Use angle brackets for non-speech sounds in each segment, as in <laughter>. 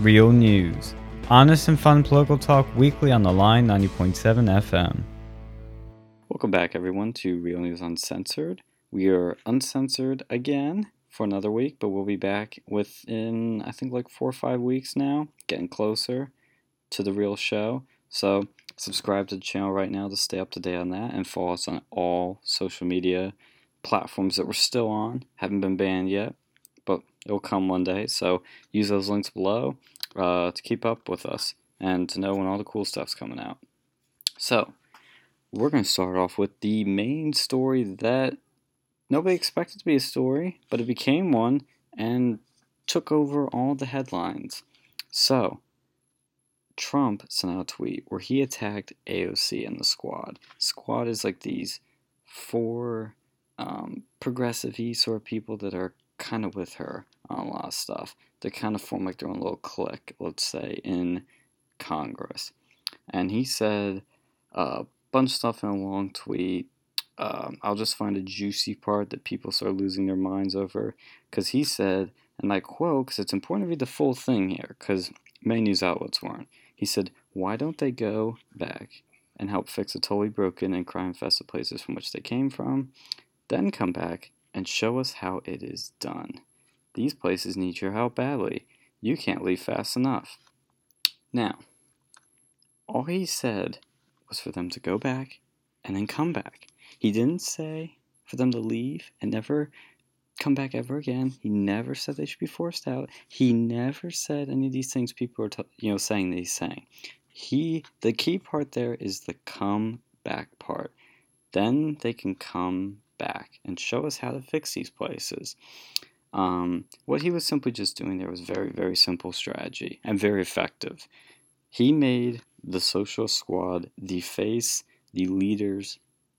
Real News. Honest and fun political talk weekly on the Lion 90.7 FM. Welcome back, everyone, to Real News Uncensored. We are uncensored again for another week, but we'll be back within, I think, like four or five weeks now, getting closer to the real show. So, subscribe to the channel right now to stay up to date on that and follow us on all social media platforms that we're still on. Haven't been banned yet, it'll come one day. So use those links below uh, to keep up with us and to know when all the cool stuff's coming out. So we're going to start off with the main story that nobody expected to be a story, but it became one and took over all the headlines. So, Trump sent out a tweet where he attacked AOC and the squad. Squad is like these four um, progressive sort of people that are kind of with her on a lot of stuff. They kind of form like their own little clique, let's say, in Congress. And he said a bunch of stuff in a long tweet. Um, I'll just find a juicy part that people start losing their minds over. Because he said, and I quote, because it's important to read the full thing here, because many news outlets weren't. He said, Why don't they go back and help fix the totally broken and crime infested places from which they came from? Then come back and show us how it is done. These places need your help badly. You can't leave fast enough. Now, all he said was for them to go back and then come back. He didn't say for them to leave and never come back ever again. He never said they should be forced out. He never said any of these things people are, t- you know, saying that he's saying. He, the key part there is the come back part. Then they can come back and show us how to fix these places. Um, what he was simply just doing there was very, very simple strategy and very effective. He made the Social Squad the face, the leaders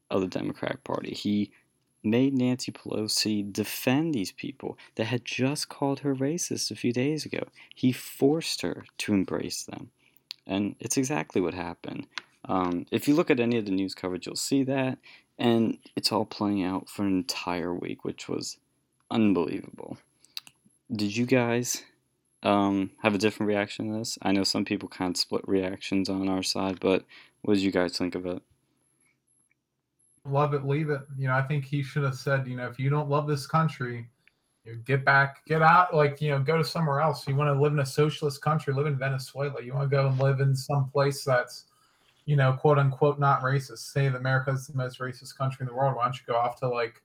of the Democratic Party. He made Nancy Pelosi defend these people that had just called her racist a few days ago. He forced her to embrace them. And it's exactly what happened. Um, if you look at any of the news coverage, you'll see that. And it's all playing out for an entire week, which was unbelievable. Did you guys um, have a different reaction to this? I know some people kind of split reactions on our side, but what did you guys think of it? Love it, leave it. You know, I think he should have said, you know, if you don't love this country, you get back, get out, like, you know, go to somewhere else. You want to live in a socialist country, live in Venezuela. You want to go and live in some place that's you know, quote unquote, not racist. Say that America is the most racist country in the world. Why don't you go off to like,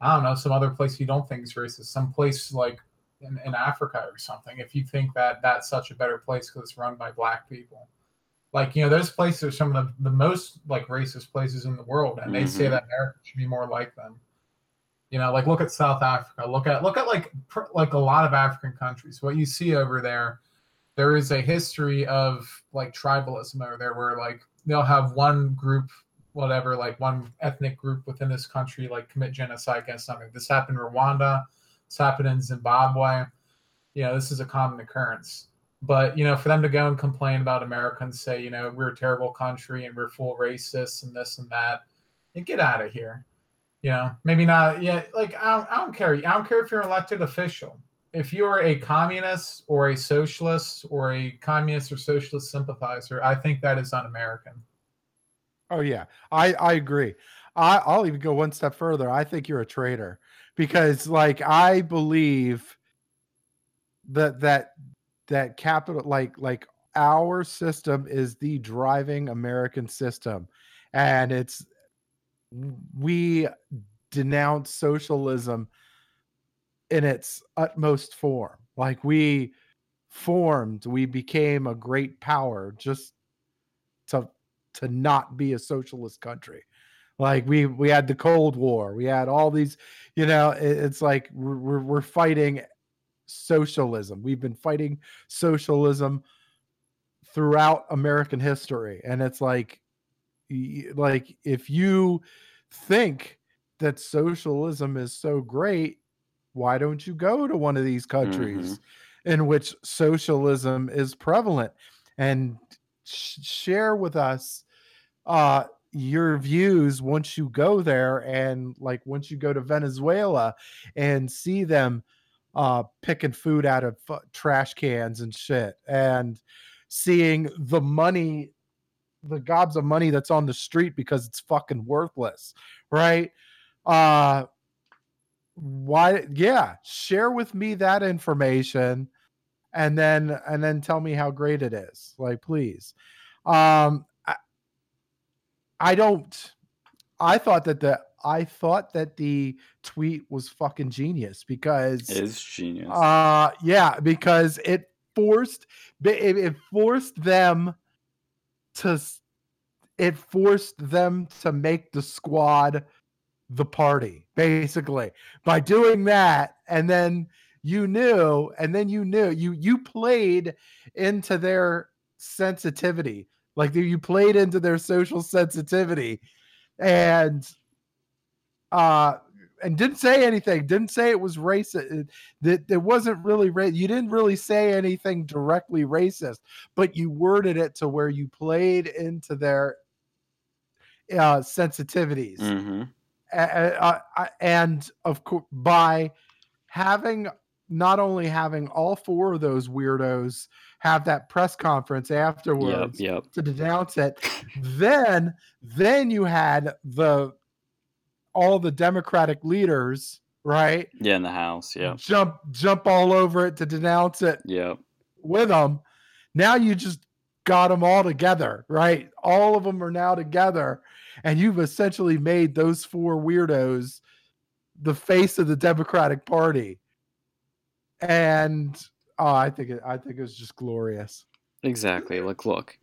I don't know, some other place you don't think is racist, some place like in, in Africa or something. If you think that that's such a better place because it's run by black people, like you know, those places are some of the, the most like racist places in the world, and mm-hmm. they say mm-hmm. that America should be more like them. You know, like look at South Africa. Look at look at like pr- like a lot of African countries. What you see over there there is a history of like tribalism over there where like they'll have one group whatever like one ethnic group within this country like commit genocide against something this happened in rwanda this happened in zimbabwe. You know this is a common occurrence. But you know for them to go and complain about america and say you know we're a terrible country and we're full racists and this and that and get out of here. You know maybe not yeah like I don't, I don't care. I don't care if you're an elected official if you're a communist or a socialist or a communist or socialist sympathizer, I think that is un-American. Oh yeah, I I agree. I, I'll even go one step further. I think you're a traitor because, like, I believe that that that capital, like like our system is the driving American system, and it's we denounce socialism in its utmost form. Like we formed, we became a great power just to to not be a socialist country. Like we we had the Cold War, we had all these, you know, it, it's like we're we're fighting socialism. We've been fighting socialism throughout American history, and it's like, like if you think that socialism is so great why don't you go to one of these countries mm-hmm. in which socialism is prevalent and sh- share with us uh your views once you go there and like once you go to Venezuela and see them uh, picking food out of uh, trash cans and shit, and seeing the money, the gobs of money that's on the street because it's fucking worthless, right? Uh, why? Yeah, share with me that information, and then and then tell me how great it is. Like, please. Um, I, I don't. I thought that the I thought that the tweet was fucking genius because it is genius. Uh yeah, because it forced it, it forced them to it forced them to make the squad the party basically by doing that and then you knew and then you knew you you played into their sensitivity like you played into their social sensitivity and uh and didn't say anything didn't say it was racist that it, it wasn't really ra- you didn't really say anything directly racist but you worded it to where you played into their uh sensitivities mm-hmm. Uh, and of course by having not only having all four of those weirdos have that press conference afterwards yep, yep. to denounce it then then you had the all the democratic leaders right? Yeah in the house yeah. Jump jump all over it to denounce it yeah with them now you just got them all together right? All of them are now together and you've essentially made those four weirdos the face of the democratic party and oh, I think it, I think it was just glorious. Exactly. Like, look.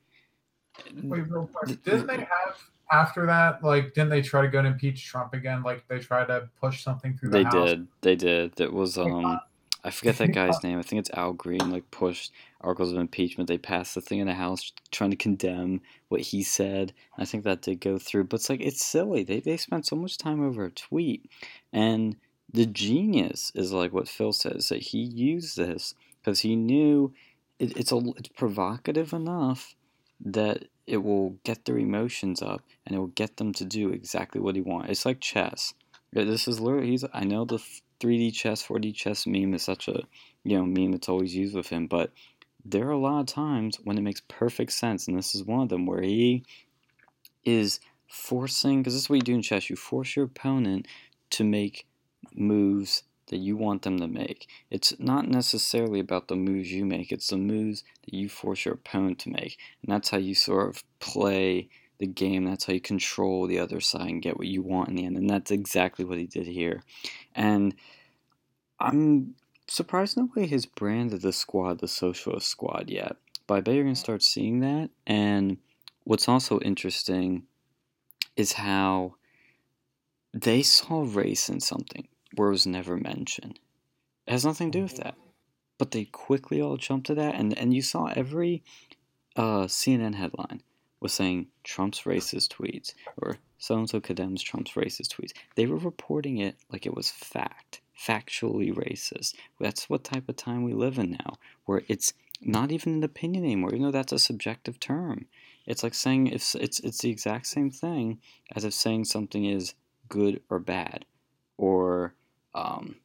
Wait, real quick. Didn't they have after that? Like, didn't they try to go and impeach Trump again? Like, they tried to push something through. The they House? did. They did. That was um. I forget that <laughs> guy's name. I think it's Al Green. Like pushed articles of impeachment. They passed the thing in the House trying to condemn what he said. I think that did go through. But it's like it's silly. They they spent so much time over a tweet, and the genius is like what Phil says that he used this because he knew it, it's a it's provocative enough that it will get their emotions up and it will get them to do exactly what he wants. It's like chess. This is literally he's I know the 3D chess, 4D chess meme is such a you know meme that's always used with him, but there are a lot of times when it makes perfect sense, and this is one of them where he is forcing because this is what you do in chess. You force your opponent to make moves that you want them to make. It's not necessarily about the moves you make, it's the moves that you force your opponent to make. And that's how you sort of play the game. That's how you control the other side and get what you want in the end. And that's exactly what he did here. And I'm surprised nobody has branded the squad the socialist squad yet. But I bet you're going to start seeing that. And what's also interesting is how they saw race in something where it was never mentioned. It has nothing to do with that. But they quickly all jumped to that, and, and you saw every uh, CNN headline was saying Trump's racist tweets or so and so condemns Trump's racist tweets. They were reporting it like it was fact, factually racist. That's what type of time we live in now, where it's not even an opinion anymore, even though that's a subjective term. It's like saying if it's it's the exact same thing as if saying something is good or bad, or um,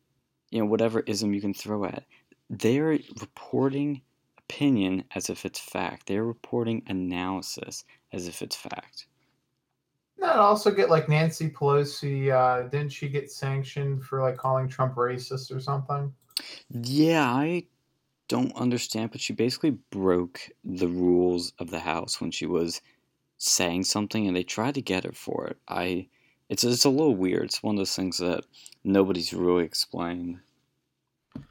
you know, whatever ism you can throw at. They're reporting opinion as if it's fact. They're reporting analysis as if it's fact. That also get like Nancy Pelosi. Uh, didn't she get sanctioned for like calling Trump racist or something? Yeah, I don't understand, but she basically broke the rules of the House when she was saying something, and they tried to get her for it. I it's it's a little weird. It's one of those things that nobody's really explained.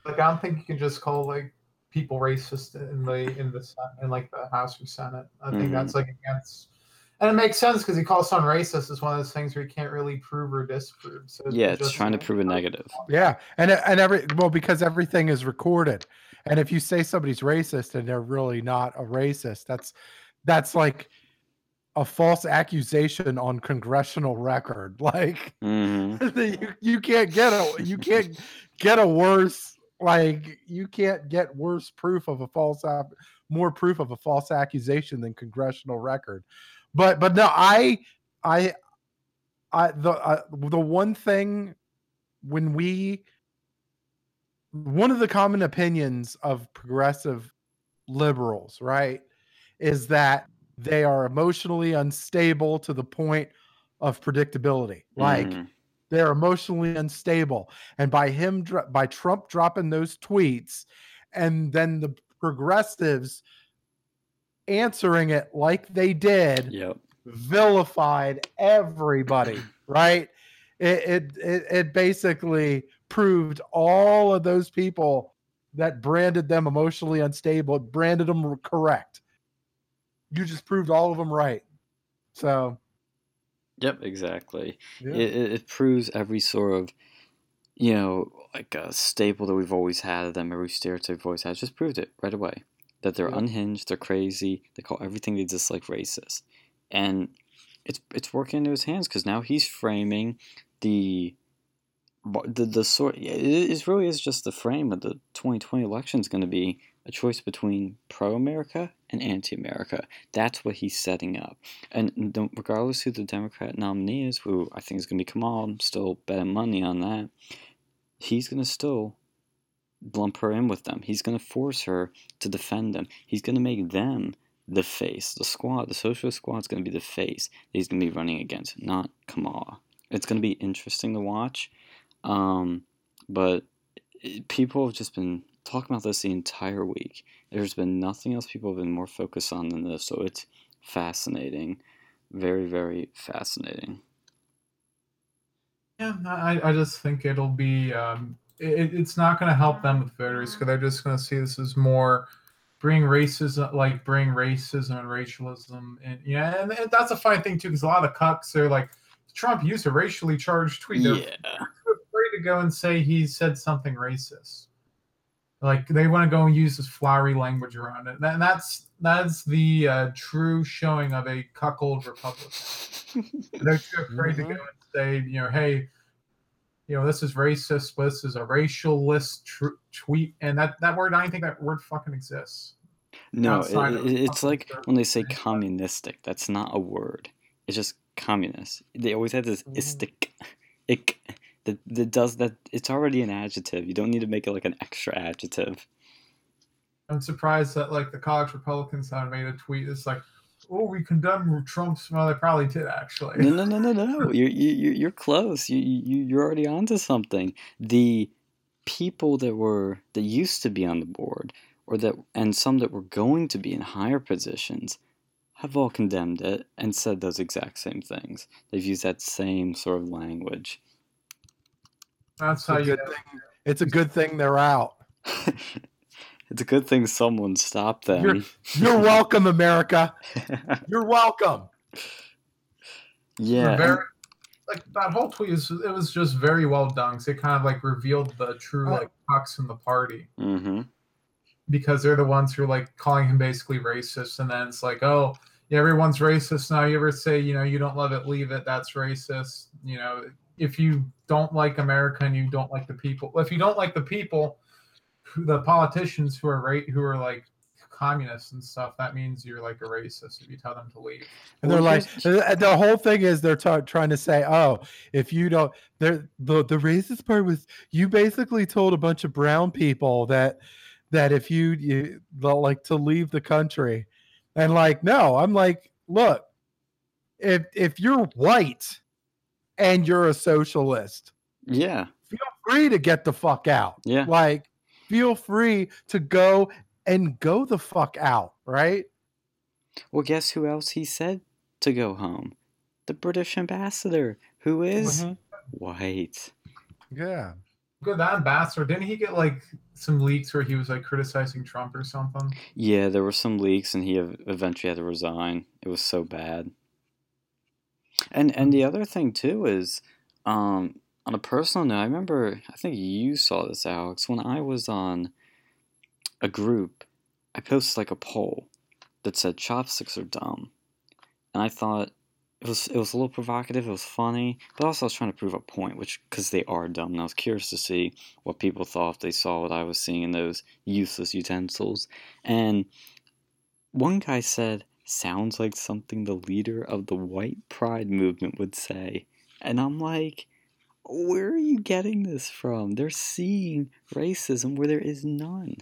Like I don't think you can just call like people racist in the in the in like the House or Senate. I think mm-hmm. that's like against. And it makes sense because he calls someone racist is one of those things where you can't really prove or disprove. So yeah, it's trying to prove a negative. Yeah, and and every well because everything is recorded, and if you say somebody's racist and they're really not a racist, that's that's like a false accusation on congressional record. <laughs> Like mm-hmm. <laughs> you, you can't get a you can't get a worse like you can't get worse proof of a false more proof of a false accusation than congressional record. But but no, I I I the uh, the one thing when we one of the common opinions of progressive liberals, right, is that they are emotionally unstable to the point of predictability. Like mm. They're emotionally unstable. And by him, by Trump dropping those tweets, and then the progressives answering it like they did, yep. vilified everybody, right? It, it, it it basically proved all of those people that branded them emotionally unstable, branded them correct. You just proved all of them right. So, yep, exactly. Yeah. It, it, proves every sort of, you know, like a staple that we've always had of them, every stereotype we've always had, just proved it right away. That they're yeah. unhinged, they're crazy, they call everything they dislike racist. And it's it's working into his hands because now he's framing the the the sort it really is just the frame of the 2020 election is going to be a choice between pro-America and anti-America. That's what he's setting up, and regardless who the Democrat nominee is, who I think is going to be Kamala, I'm still betting money on that. He's going to still lump her in with them. He's going to force her to defend them. He's going to make them the face. The squad, the socialist squad, is going to be the face that he's going to be running against, not Kamala. It's going to be interesting to watch. Um, but people have just been talking about this the entire week. There's been nothing else people have been more focused on than this, so it's fascinating. Very, very fascinating. Yeah, I, I just think it'll be, um, it, it's not going to help them with voters because they're just going to see this as more bring racism, like bring racism and racialism. And yeah, and, and that's a fine thing too because a lot of cucks are like, Trump used a racially charged tweet. They're yeah. afraid to go and say he said something racist. Like they want to go and use this flowery language around it, and that's that's the uh, true showing of a cuckold republic <laughs> They're too afraid mm-hmm. to go and say, you know, hey, you know, this is racist. This is a racialist tr- tweet, and that that word, I don't think that word fucking exists. No, it, it's like when they say communistic. That's not a word. It's just communist. They always have this istic, ick, that, that does that. It's already an adjective. You don't need to make it like an extra adjective. I'm surprised that like the college Republicans have made a tweet. It's like, oh, we condemn Trump's. Well, they probably did actually. No, no, no, no, no. <laughs> You're you, you're close. You you you're already onto something. The people that were that used to be on the board, or that and some that were going to be in higher positions have all condemned it and said those exact same things. They've used that same sort of language. That's how you. Thing, it's a good thing they're out. <laughs> it's a good thing someone stopped them. You're, you're <laughs> welcome, America. <laughs> you're welcome. Yeah. Very, like that whole tweet is it was just very well done. It kind of like revealed the true like pucks in the party. Mm-hmm because they're the ones who are like calling him basically racist and then it's like oh yeah, everyone's racist now. You ever say, you know, you don't love it, leave it. That's racist. You know, if you don't like America and you don't like the people, if you don't like the people, the politicians who are right, who are like communists and stuff, that means you're like a racist if you tell them to leave. And they're like, the whole thing is they're t- trying to say, oh, if you don't, they're, the the racist part was you basically told a bunch of brown people that that if you you like to leave the country and like, no, I'm like, look, if if you're white and you're a socialist, yeah, feel free to get the fuck out. Yeah. Like, feel free to go and go the fuck out, right? Well, guess who else he said to go home? The British ambassador, who is mm-hmm. white. Yeah. Good, that ambassador. Didn't he get like some leaks where he was like criticizing Trump or something? Yeah, there were some leaks, and he eventually had to resign. It was so bad. And and the other thing too is, um, on a personal note, I remember I think you saw this, Alex, when I was on a group. I posted like a poll that said chopsticks are dumb, and I thought it was it was a little provocative. It was funny, but also I was trying to prove a point, which because they are dumb. And I was curious to see what people thought if they saw what I was seeing in those useless utensils. And one guy said, "Sounds like something the leader of the white pride movement would say." And I'm like, Where are you getting this from? They're seeing racism where there is none.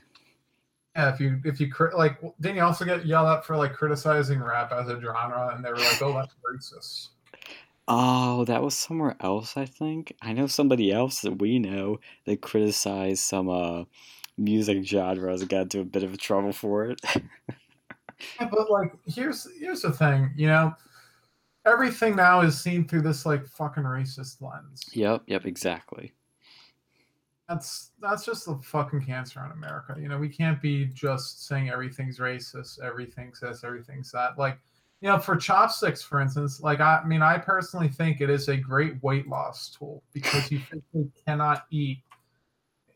Yeah, if you if you like, didn't you also get yelled at for like criticizing rap as a genre, and they were like, "Oh, that's racist." Oh, that was somewhere else, I think. I know somebody else that we know that criticized some uh, music genres and got into a bit of trouble for it. <laughs> yeah, but like, here's here's the thing, you know, everything now is seen through this like fucking racist lens. Yep, yep, exactly. That's that's just the fucking cancer on America. You know, we can't be just saying everything's racist, everything's this, everything's that. Like, you know, for chopsticks, for instance, like I, I mean, I personally think it is a great weight loss tool because you <laughs> simply cannot eat,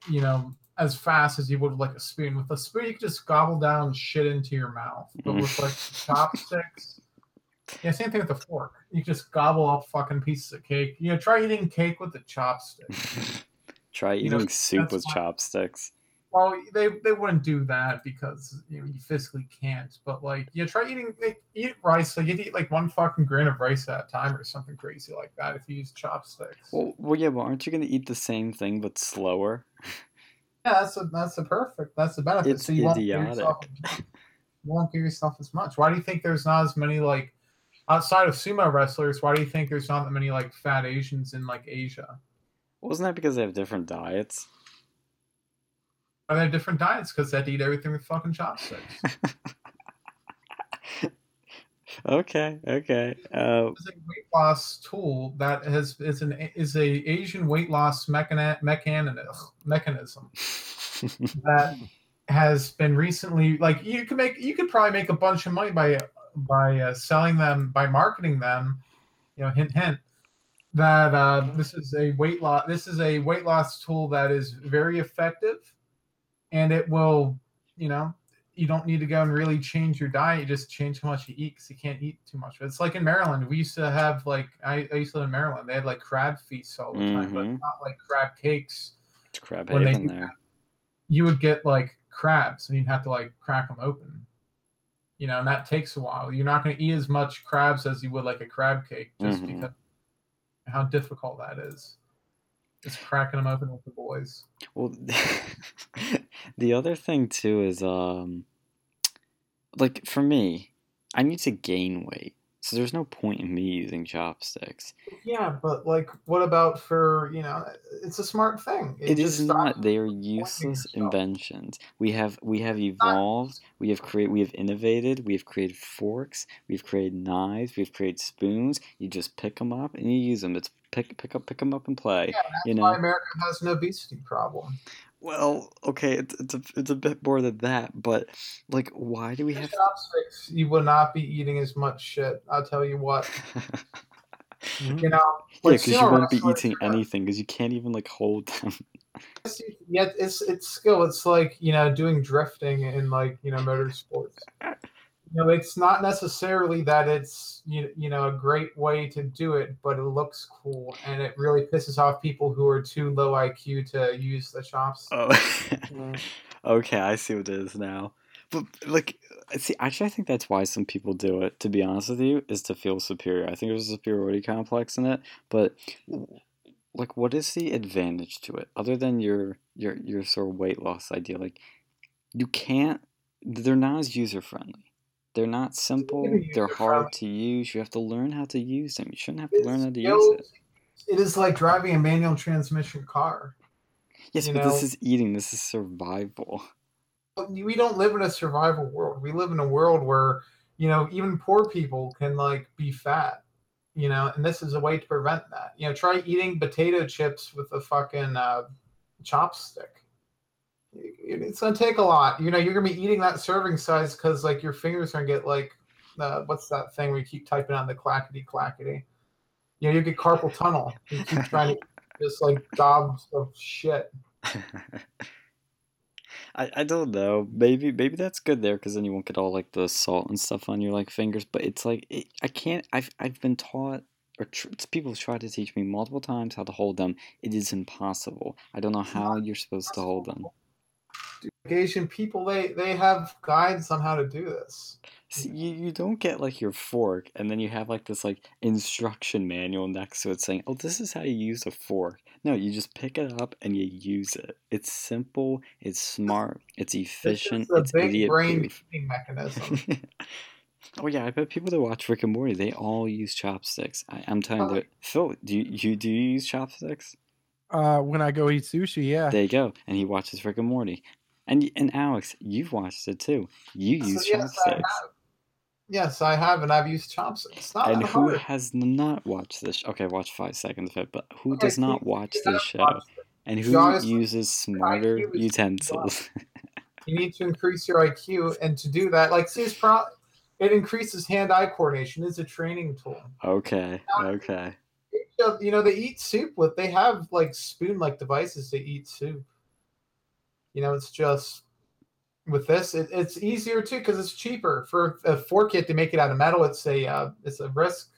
you know, as fast as you would like a spoon. With a spoon, you can just gobble down shit into your mouth. But mm. with like chopsticks, yeah, same thing with the fork. You just gobble up fucking pieces of cake. You know, try eating cake with the chopsticks. <laughs> try eating you know, soup with chopsticks. Well, they, they wouldn't do that because you know you physically can't. But like, yeah, try eating like, eat rice. Like you'd eat like one fucking grain of rice at a time or something crazy like that if you use chopsticks. Well, well, yeah, but aren't you gonna eat the same thing but slower? <laughs> Yeah, that's a, that's the perfect. That's the benefit. It's so you idiotic. won't, <laughs> yourself, you won't give yourself as much. Why do you think there's not as many like outside of sumo wrestlers? Why do you think there's not that many like fat Asians in like Asia? Wasn't that because they have different diets? Are they have different diets because they have to eat everything with fucking chopsticks. <laughs> okay, okay. Uh, it's a weight loss tool that has is an is a Asian weight loss mechani- mechanism mechanism <laughs> that has been recently like you can make you could probably make a bunch of money by by uh, selling them by marketing them. You know, hint hint that uh, this is a weight loss this is a weight loss tool that is very effective and it will you know you don't need to go and really change your diet. You just change how much you eat because you can't eat too much. It's like in Maryland. We used to have like I, I used to live in Maryland. They had like crab feasts all the time, mm-hmm. but not like crab cakes. It's crab haven there. you would get like crabs, and you'd have to like crack them open. You know, and that takes a while. You're not going to eat as much crabs as you would like a crab cake, just mm-hmm. because how difficult that is. Just cracking them open with the boys. Well, <laughs> the other thing too is, um, like for me, I need to gain weight, so there's no point in me using chopsticks. Yeah, but like, what about for you know? It's a smart thing. It, it is not. They are useless inventions. We have we have evolved. We have created. We have innovated. We have created forks. We've created knives. We've created spoons. You just pick them up and you use them. It's pick pick up pick them up and play. Yeah, that's you know? why America has an obesity problem. Well, okay, it's it's a it's a bit more than that, but like, why do we have chopsticks? You will not be eating as much shit. I'll tell you what. <laughs> you know, yeah, because you won't be eating anything because you can't even like hold them. Yeah, it's it's skill. It's like you know doing drifting in like you know motorsports you know, it's not necessarily that it's you, you know a great way to do it, but it looks cool and it really pisses off people who are too low IQ to use the chops. Oh, <laughs> okay, I see what it is now. But like, see, actually, I think that's why some people do it. To be honest with you, is to feel superior. I think there's a superiority complex in it, but like, what is the advantage to it other than your your your sort of weight loss idea? Like, you can't. They're not as user friendly they're not simple. They're hard to use. You have to learn how to use them. You shouldn't have to learn how to use it. It is like driving a manual transmission car. Yes, but know? this is eating. This is survival. We don't live in a survival world. We live in a world where you know even poor people can like be fat. You know, and this is a way to prevent that. You know, try eating potato chips with a fucking uh, chopstick it's gonna take a lot. You know, you're gonna be eating that serving size because like your fingers are gonna get like uh, what's that thing where you keep typing on the clackety clackety. You know, you get carpal tunnel. You keep <laughs> trying to just like gobs of shit. <laughs> I, I don't know. Maybe maybe that's good there because then you won't get all like the salt and stuff on your like fingers. But it's like it, I can't. I've I've been taught or tr- people tried to teach me multiple times how to hold them. It is impossible. I don't know how you're supposed to hold them Asian people, they they have guides on how to do this. See, you, you don't get like your fork and then you have like this like instruction manual next to it saying, "Oh, this is how you use a fork." No, you just pick it up and you use it. It's simple, it's smart, it's efficient, It's it's a big idiot brain proof. feeding mechanism. <laughs> oh yeah, I bet people that watch Rick and Morty, they all use chopsticks. I, I'm telling you, Probably. Phil, do you, you do you use chopsticks? Uh, when I go eat sushi, yeah. There you go. And he watches Rick and Morty. And and Alex, you've watched it too. You So, use yes, I chopsticks. have. Yes, I have, and I've used chopsticks. And who hard. has not watched this? Okay, watch five seconds of it, but who Okay, does not watch this show? watch. And who uses smarter utensils? <laughs> You need to increase your IQ, and to do that, like, see, pro- it increases hand-eye coordination. It's a training tool. okay, okay. So, You know, they eat soup with. They have like spoon-like devices to eat soup. You know, it's just with this, it, it's easier too because it's cheaper. For a fork, you have to make it out of metal. It's a uh, it's a risk.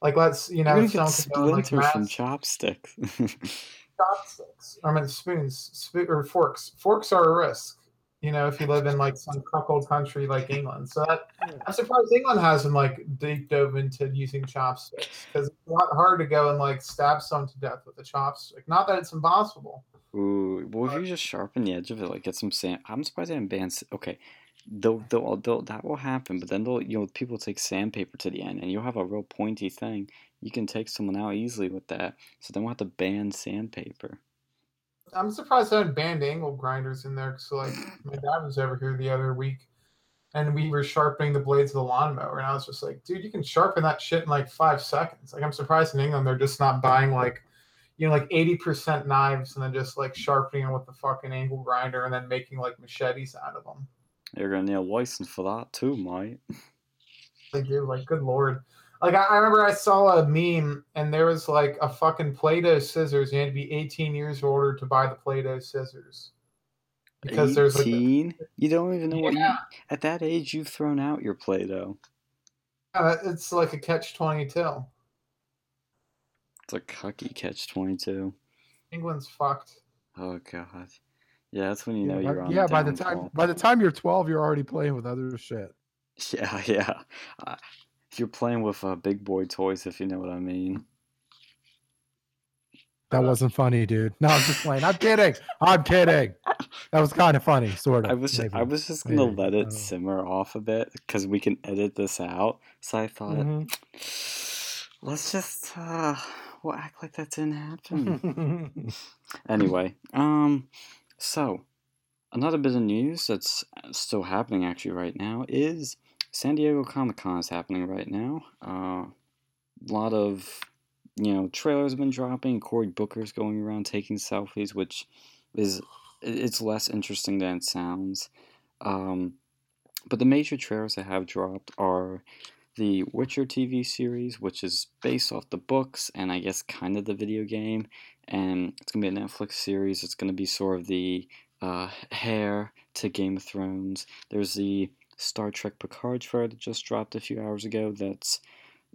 Like let's you know, You're gonna get someone like, splinters from mass- chopsticks. <laughs> chopsticks. I mean spoons, spoon or forks. Forks are a risk. You know, if you live in like some cuckold country like England. So that I'm surprised England hasn't like deep dove into using chopsticks because it's a lot hard to go and like stab someone to death with a chopstick. Not that it's impossible. Ooh, well, if you just sharpen the edge of it, like get some sand. I'm surprised they haven't banned. Okay, they'll, they'll, they'll, that will happen, but then they'll, you know, people take sandpaper to the end, and you'll have a real pointy thing. You can take someone out easily with that. So then we'll have to ban sandpaper. I'm surprised they haven't banned angle grinders in there. So like <clears throat> my dad was over here the other week, and we were sharpening the blades of the lawnmower, and I was just like, dude, you can sharpen that shit in like five seconds. Like I'm surprised in England they're just not buying like, you know, like eighty percent knives and then just like sharpening them with the fucking angle grinder and then making like machetes out of them. You're gonna need a license for that too, mate. They do like, good lord. Like I, I remember I saw a meme and there was like a fucking Play-Doh scissors. You had to be 18 years older to buy the Play-Doh scissors. Because there's like a- 18? You don't even know what you. At that age, you've thrown out your Play-Doh. Uh, it's like a catch 22. It's a cucky catch 22. England's fucked. Oh god. Yeah, that's when you know yeah, you're by, on. yeah, the by the time by the time you're 12, you're already playing with other shit. <laughs> Yeah, yeah. Uh, you're playing with uh, big boy toys, if you know what I mean. That Uh, wasn't funny, dude. No, I'm just playing. I'm kidding. I'm kidding. That was kind of funny, sort of. I was, maybe. I was just gonna maybe, let it don't simmer off a bit because we can edit this out. So I thought, Mhm. let's just, uh, we'll act like that didn't happen. Mm-hmm. <laughs> Anyway, um, so another bit of news that's still happening actually right now is San Diego Comic Con is happening right now. Uh, a lot of you know trailers have been dropping. Cory Booker's going around taking selfies, which is it's less interesting than it sounds. Um, but the major trailers that have dropped are the Witcher TV series, which is based off the books and I guess kind of the video game. And it's going to be a Netflix series. It's going to be sort of the uh, heir to Game of Thrones. There's the Star Trek Picard trailer that just dropped a few hours ago that's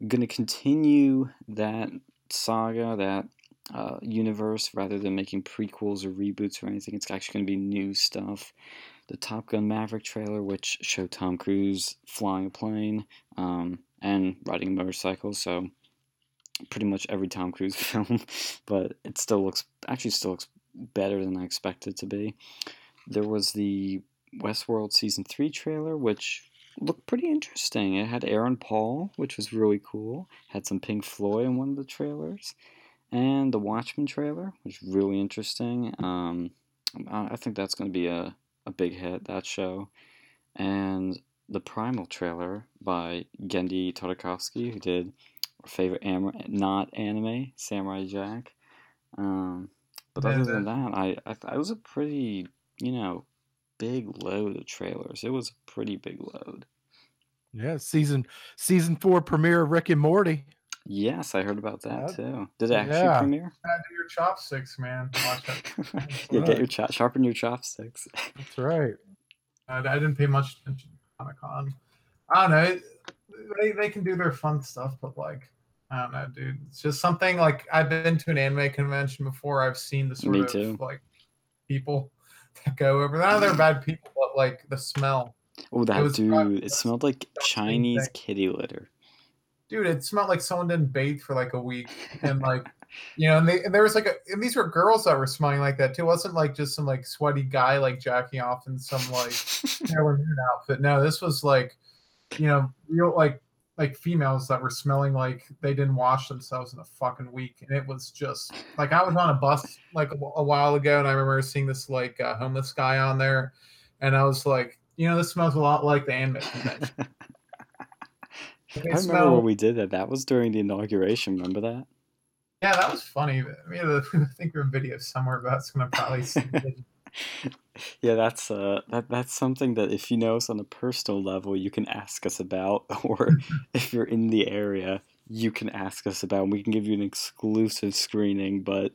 going to continue that saga, that uh, universe, rather than making prequels or reboots or anything. It's actually going to be new stuff. The Top Gun Maverick trailer, which showed Tom Cruise flying a plane um, and riding a motorcycle, so pretty much every Tom Cruise <laughs> film, but it still looks actually still looks better than I expected to be. There was the Westworld season three trailer, which looked pretty interesting. It had Aaron Paul, which was really cool. Had some Pink Floyd in one of the trailers, and the Watchmen trailer, which was really interesting. Um, I think that's going to be a a big hit that show, and the Primal trailer by Genndy Tartakovsky, who did our favorite am- not anime Samurai Jack. Um, but Yeah, other than that, I I was a pretty you know big load of trailers. It was a pretty big load. yeah, season season four premiere of Rick and Morty. Yes, I heard about that Yep. too. Did it actually Yeah. premiere? Do your chopsticks, man. Watch <laughs> yeah, get your chop, sharpen your chopsticks. That's right. I, I didn't pay much attention to Comic Con. I don't know. They, they can do their fun stuff, but like, I don't know, dude. It's just something like I've been to an anime convention before. I've seen the sort Me of too. like people <laughs> that go over. Of they're mm-hmm. bad people, but like the smell. Oh, that was dude! It smelled like Chinese thing. kitty litter. Dude, it smelled like someone didn't bathe for like a week, <laughs> and like, you know, and they and there was like a, and these were girls that were smelling like that too. It wasn't like just some like sweaty guy like jacking off in some like <laughs> Moon outfit. No, this was like, you know, real like like females that were smelling like they didn't wash themselves in a fucking week, and it was just like I was on a bus like a, a while ago, and I remember seeing this like uh, homeless guy on there, and I was like, you know, this smells a lot like the anime convention. <laughs> I remember smell- when we did that. That was during the inauguration. Remember that? Yeah, that was funny. I mean, <laughs> I think there are videos somewhere, but it's gonna probably. see. <laughs> Yeah, that's uh, that that's something that if you know us on a personal level, you can ask us about, <laughs> or if you're in the area, you can ask us about. And we can give you an exclusive screening. But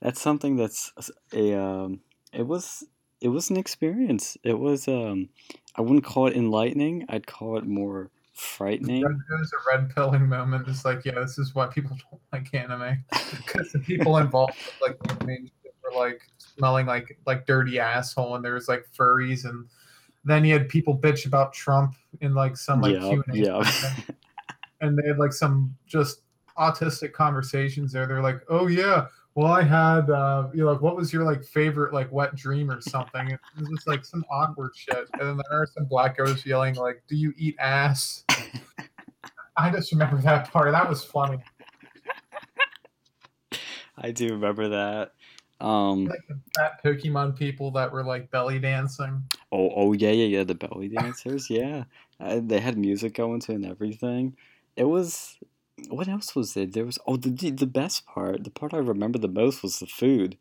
that's something that's a um, it was it was an experience. It was um, I wouldn't call it enlightening. I'd call it more frightening. Was a red pilling moment. It's like, yeah, this is why people <laughs> don't like anime <laughs> because the people involved, like were like smelling like like dirty asshole, and there was like furries, and then you had people bitch about Trump in like some like Yeah, Q and A, yeah. and they had like some just autistic conversations there. They're like, oh yeah. Well, I had, uh, you know, like, what was your like favorite like wet dream or something? It was just like some awkward shit, and then there are some black girls yelling like, "Do you eat ass?" I just remember that part. That was funny. I do remember that. Um, Like the fat Pokemon people that were like belly dancing. Oh, oh yeah, yeah, yeah. The belly dancers, yeah. Uh, they had music going to and everything. It was. What else was there? There was. Oh, the the best part, the part I remember the most was the food.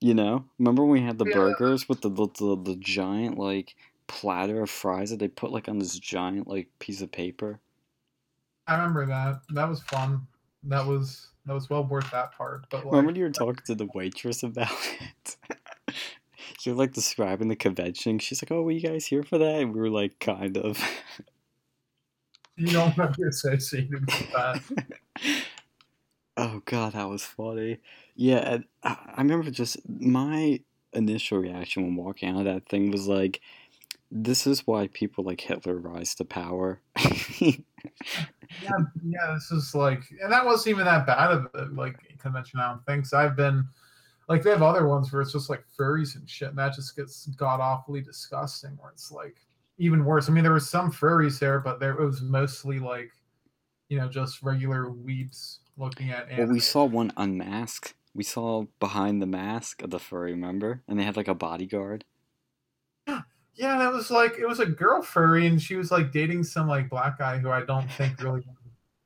You know, remember when we had the Yeah. burgers with the, the the the giant like platter of fries that they put like on this giant like piece of paper. I remember that. That was fun. That was that was well worth that part. But like, Remember when you were talking to the waitress about it? <laughs> You're like describing the convention. She's like, "Oh, were you guys here for that?" And we were like, "Kind of." <laughs> you don't want to be associated with that. <laughs> Oh god, that was funny. Yeah, I I remember just my initial reaction when walking out of that thing was like, "This is why people like Hitler rise to power." yeah, yeah, this is like, and that wasn't even that bad of a like convention. I don't think. So I've been like, they have other ones where it's just like furries and shit, and that just gets god awfully disgusting. Where it's like even worse. I mean, there were some furries there, but there it was mostly like, you know, just regular weeps looking at. well, we saw one unmasked. We saw behind the mask of the furry, remember? And they had like a bodyguard. <gasps> Yeah, that was like it was a girl furry, and she was like dating some like black guy who I don't think really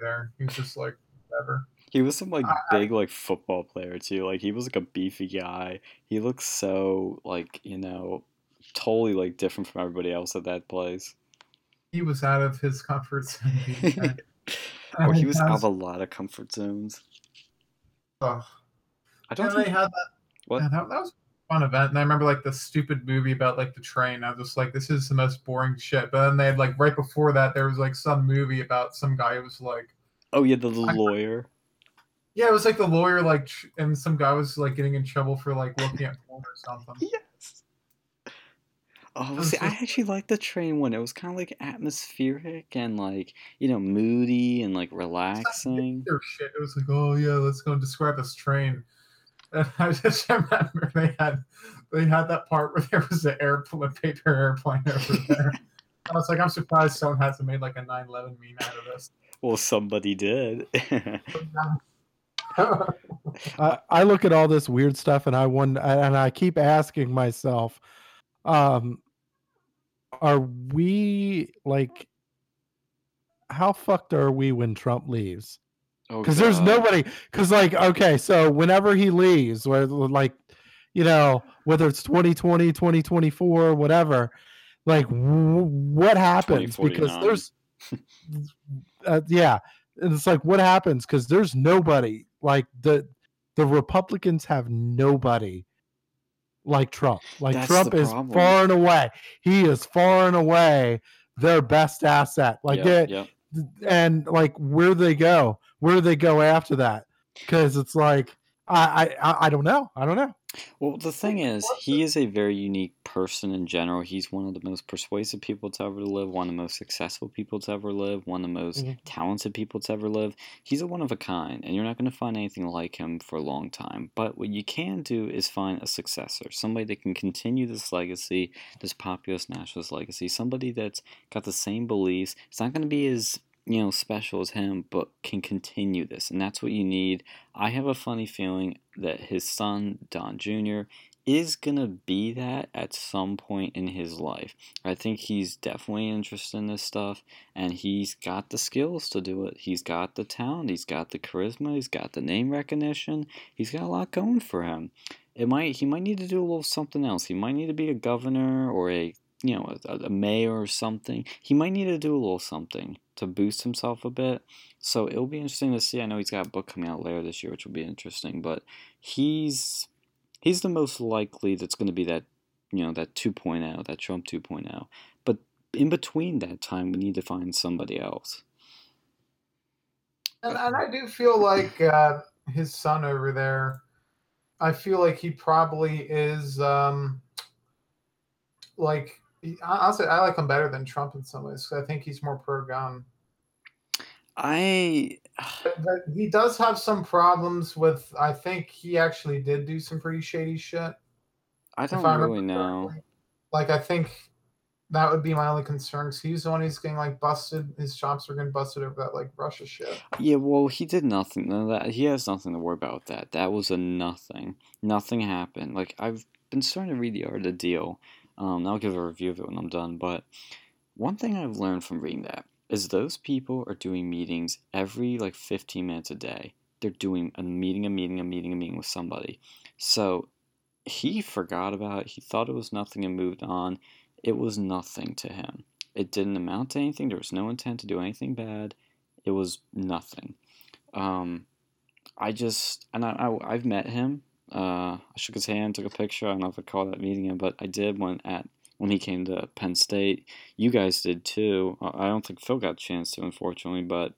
there. He was just like whatever. He was some like I- big like football player too. Like he was like a beefy guy. He looked so like you know totally like different from everybody else at that place. He was out of his comfort zone. <laughs> or he was out of a lot of comfort zones. Ugh. I don't And they think had that. What? Yeah, that, that was fun event. And I remember like the stupid movie about like the train. I was just like, this is the most boring shit. But then they had like right before that, there was like some movie about some guy who was like, Oh yeah, the, the lawyer. yeah, it was like the lawyer, like, and some guy was like getting in trouble for like looking at porn or something. <laughs> Yes. Oh, was see, I actually liked the train one. It was kind of like atmospheric and like you know moody and like relaxing. Shit. It was like, oh yeah, let's go and describe this train. <laughs> And I just remember they had they had that part where <laughs> there was an airplane, paper airplane over there. <laughs> I was like, I'm surprised someone hasn't made like a 9/11 meme out of this. Well, somebody did. I, I look at all this weird stuff and I wonder, and I keep asking myself, um, are we like, how fucked are we when Trump leaves? Oh, Because there's nobody. Because like, okay, so whenever he leaves, where like, you know, whether it's 2020, 2024, whatever, like, w- what happens? Because there's, uh, yeah, and it's like, what happens? Because there's nobody like the the Republicans have nobody like Trump. Like That's Trump is problem. far and away. He is far and away their best asset. Like yeah, it, yeah. and like where do they go? Where do they go after that? Because it's like I I- I don't know. I don't know. Well, the thing is, he is a very unique person in general. He's one of the most persuasive people to ever live, one of the most successful people to ever live, one of the most Mhm. talented people to ever live. He's a one of a kind, and you're not going to find anything like him for a long time. But what you can do is find a successor, somebody that can continue this legacy, this populist nationalist legacy, somebody that's got the same beliefs. It's not going to be as you know special as him, but can continue this, and that's what you need. I have a funny feeling that his son Don Jr. is gonna be that at some point in his life. I think he's definitely interested in this stuff, and he's got the skills to do it. He's got the talent, he's got the charisma, he's got the name recognition. He's got a lot going for him. It might he might need to do a little something else. He might need to be a governor or a you know a, a mayor or something. He might need to do a little something to boost himself a bit. So it'll be interesting to see. I know he's got a book coming out later this year, which will be interesting. But he's he's the most likely that's going to be that you know that 2.0, that Trump 2.0. But in between that time, we need to find somebody else. And, and I do feel like uh, his son over there. I feel like he probably is um, like he- say I like him better than Trump in some ways. I think he's more pro gun. I But, but he does have some problems with. I think he actually did do some pretty shady shit. I don't I really know. correctly. Like I think that would be my only concern. Cause he's the one who's getting like busted. His chops are getting busted over that like Russia shit. Yeah, well, he did nothing. No, that he has nothing to worry about with that. That was a nothing. Nothing happened. Like I've been starting to read the art of the deal. Um, I'll give a review of it when I'm done. But one thing I've learned from reading that is those people are doing meetings every like 15 minutes a day. They're doing a meeting, a meeting, a meeting, a meeting with somebody. So he forgot about it. He thought it was nothing and moved on. It was nothing to him. It didn't amount to anything. There was no intent to do anything bad. It was nothing. Um, I just and I, I I've met him. Uh, I shook his hand, took a picture. I don't know if I called that meeting him, but I did when at when he came to Penn State. You guys did too. I don't think Phil got a chance to, unfortunately, but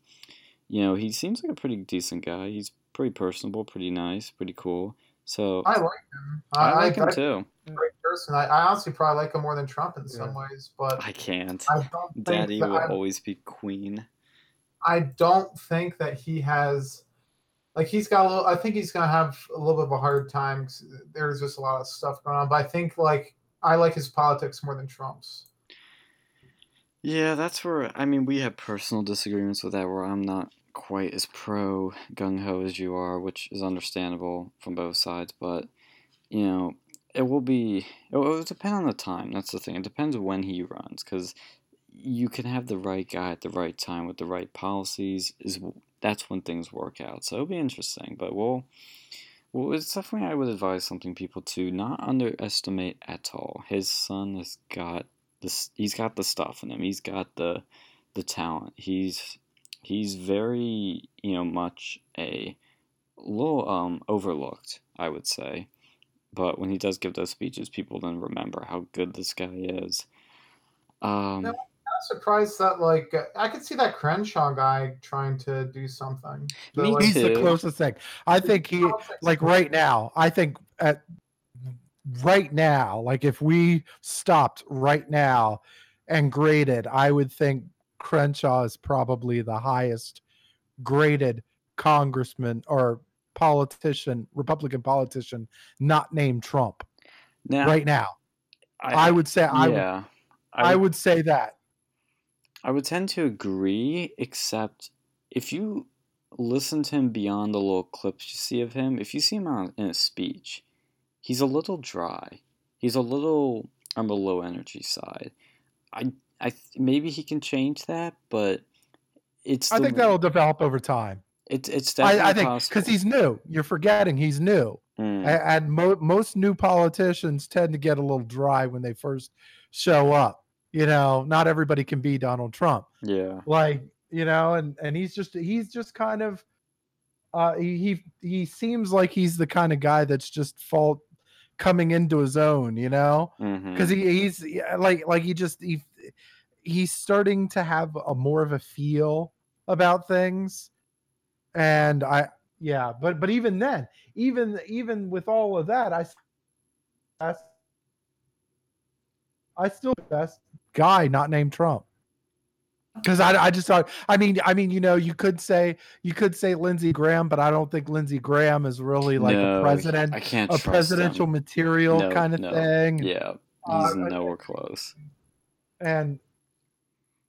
you know he seems like a pretty decent guy. He's pretty personable, pretty nice, pretty cool. So I like him. I like him I, too. great person. I, I honestly probably like him more than Trump in some ways, but I can't. I don't Daddy that will I, always be queen. I don't think that he has like he's got a little. I think he's gonna have a little bit of a hard time. There's just a lot of stuff going on, but I think like I like his politics more than Trump's. Yeah, that's where I mean we have personal disagreements with that where I'm not quite as pro gung ho as you are, which is understandable from both sides, but you know, it will be it will depend on the time. That's the thing. It depends when he runs cuz you can have the right guy at the right time with the right policies is that's when things work out. So it'll be interesting, but we'll well, it's definitely I would advise something people to not underestimate at all. His son has got this. He's got the stuff in him. He's got the the talent. He's he's very you know much a little um overlooked, I would say. But when he does give those speeches, people then remember how good this guy is. Um, No. I'm surprised that like I could see that Crenshaw guy trying to do something. The, Me like, He's the closest thing. I think he like right now. I think at right now, like if we stopped right now and graded, I would think Crenshaw is probably the highest graded congressman or politician, Republican politician, not named Trump. now, right now, I, would say I, would- yeah, I would say that. I would tend to agree, except if you listen to him beyond the little clips you see of him, if you see him on, in a speech, he's a little dry. He's a little on the low energy side. I, I maybe he can change that, but it's. I think that'll develop over time. It's it's definitely I, I think because he's new. You're forgetting he's new. Mm, A- and mo- most new politicians tend to get a little dry when they first show up you know not everybody can be donald trump yeah. like you know and and he's just he's just kind of uh he he, seems like he's the kind of guy that's just fault coming into his own you know mhm. because he, he's like like he just he he's starting to have a more of a feel about things and i yeah but but even then even even with all of that i best. I still best guy not named Trump. Because I, I just thought I mean I mean you know you could say you could say Lindsey Graham but I don't think Lindsey Graham is really like No, a president I can't a presidential him. material No, kind of no. thing Yeah, Uh, he's I- nowhere close. and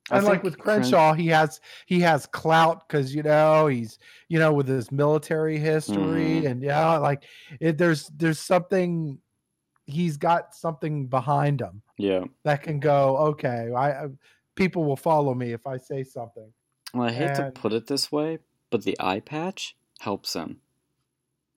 I and like with Cren- Crenshaw, he has he has clout because you know he's you know with his military history Mhm. and yeah, like it, there's there's something he's got something behind him Yeah. that can go okay. I, I people will follow me if I say something. Well, I hate to put it this way, but the eye patch helps him.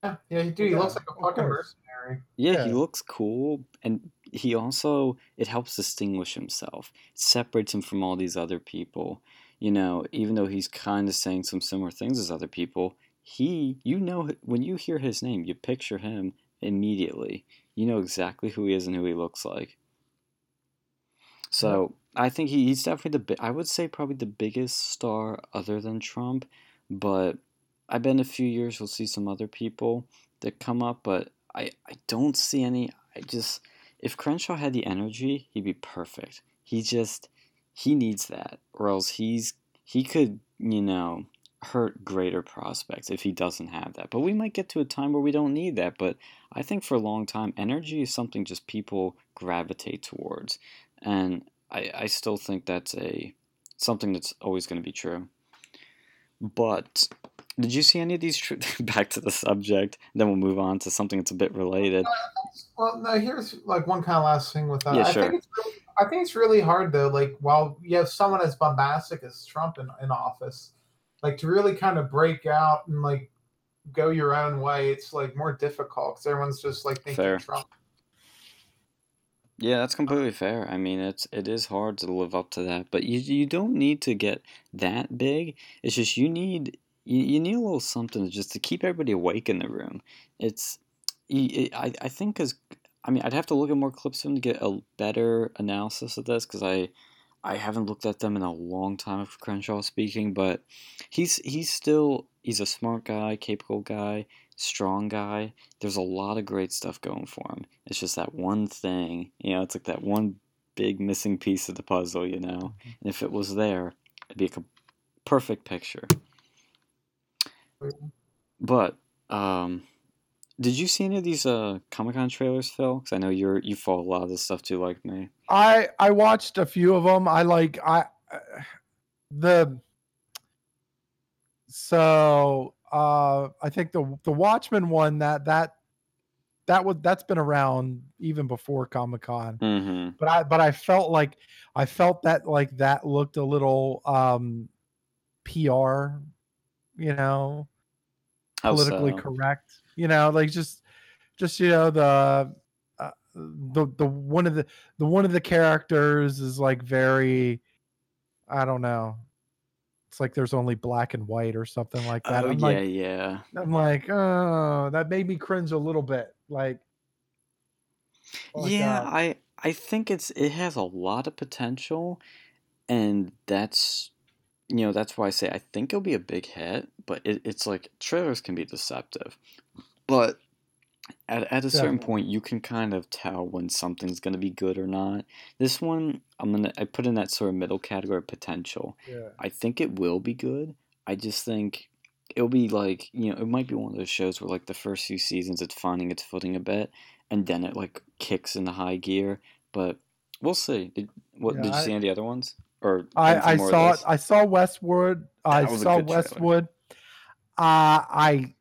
Yeah, yeah, dude, he Yeah, looks like a fucking mercenary. Yeah, he looks cool, and he also it helps distinguish himself. It separates him from all these other people. You know, even though he's kind of saying some similar things as other people, he, you know, when you hear his name, you picture him immediately. You know exactly who he is and who he looks like. So I think he, he's definitely the. I would say probably the biggest star other than Trump, but I bet in a few years we'll see some other people that come up. But I, I don't see any. I just if Crenshaw had the energy, he'd be perfect. He just he needs that, or else he's he could you know hurt greater prospects if he doesn't have that. But we might get to a time where we don't need that. But I think for a long time, energy is something just people gravitate towards, and I I still think that's a something that's always going to be true. But did you see any of these? Tr- <laughs> back to the subject. Then we'll move on to something that's a bit related. Well, no, here's like one kind of last thing with that. Yeah, I sure. think it's really, I think it's really hard though. Like while you have someone as bombastic as Trump in, in office, like to really kind of break out and like go your own way, it's like more difficult because everyone's just like thinking Fair. Trump. Yeah, that's completely fair. I mean, it's it is hard to live up to that, but you you don't need to get that big. It's just you need you, you need a little something just to keep everybody awake in the room. It's it, I I think because I mean I'd have to look at more clips of him to get a better analysis of this because I I haven't looked at them in a long time of Crenshaw speaking, but he's he's still he's a smart guy, capable guy, strong guy. There's a lot of great stuff going for him. It's just that one thing, you know, it's like that one big missing piece of the puzzle, you know. And if it was there, it'd be a perfect picture. But um did you see any of these uh Comic Con trailers, Phil? Because I know you're you follow a lot of this stuff too, like me. I I watched a few of them. I like I uh, the so uh I think the the Watchmen one that that that was that's been around even before Comic Con. Mm-hmm. But I but I felt like I felt that like that looked a little um PR, you know, politically correct. You know, like just just you know the uh, the the one of the the one of the characters is like very I don't know. It's like there's only black and white or something like that. Oh I'm yeah, like yeah. I'm like, oh, that made me cringe a little bit. Like, like, yeah, uh, I I think it's it has a lot of potential, and that's you know that's why I say I think it'll be a big hit. But it, it's like trailers can be deceptive, but at at a certain Definitely. point you can kind of tell when something's gonna be good or not. This one I'm gonna I put in that sort of middle category of potential. yeah. I think it will be good. I just think it'll be like you know it might be one of those shows where like the first few seasons it's finding its footing a bit, and then it like kicks into high gear. But we'll see. Did what Yeah, did you I- see any of the other ones? Or I, I saw. I saw Westworld. I That was a saw. Westworld. Uh, I,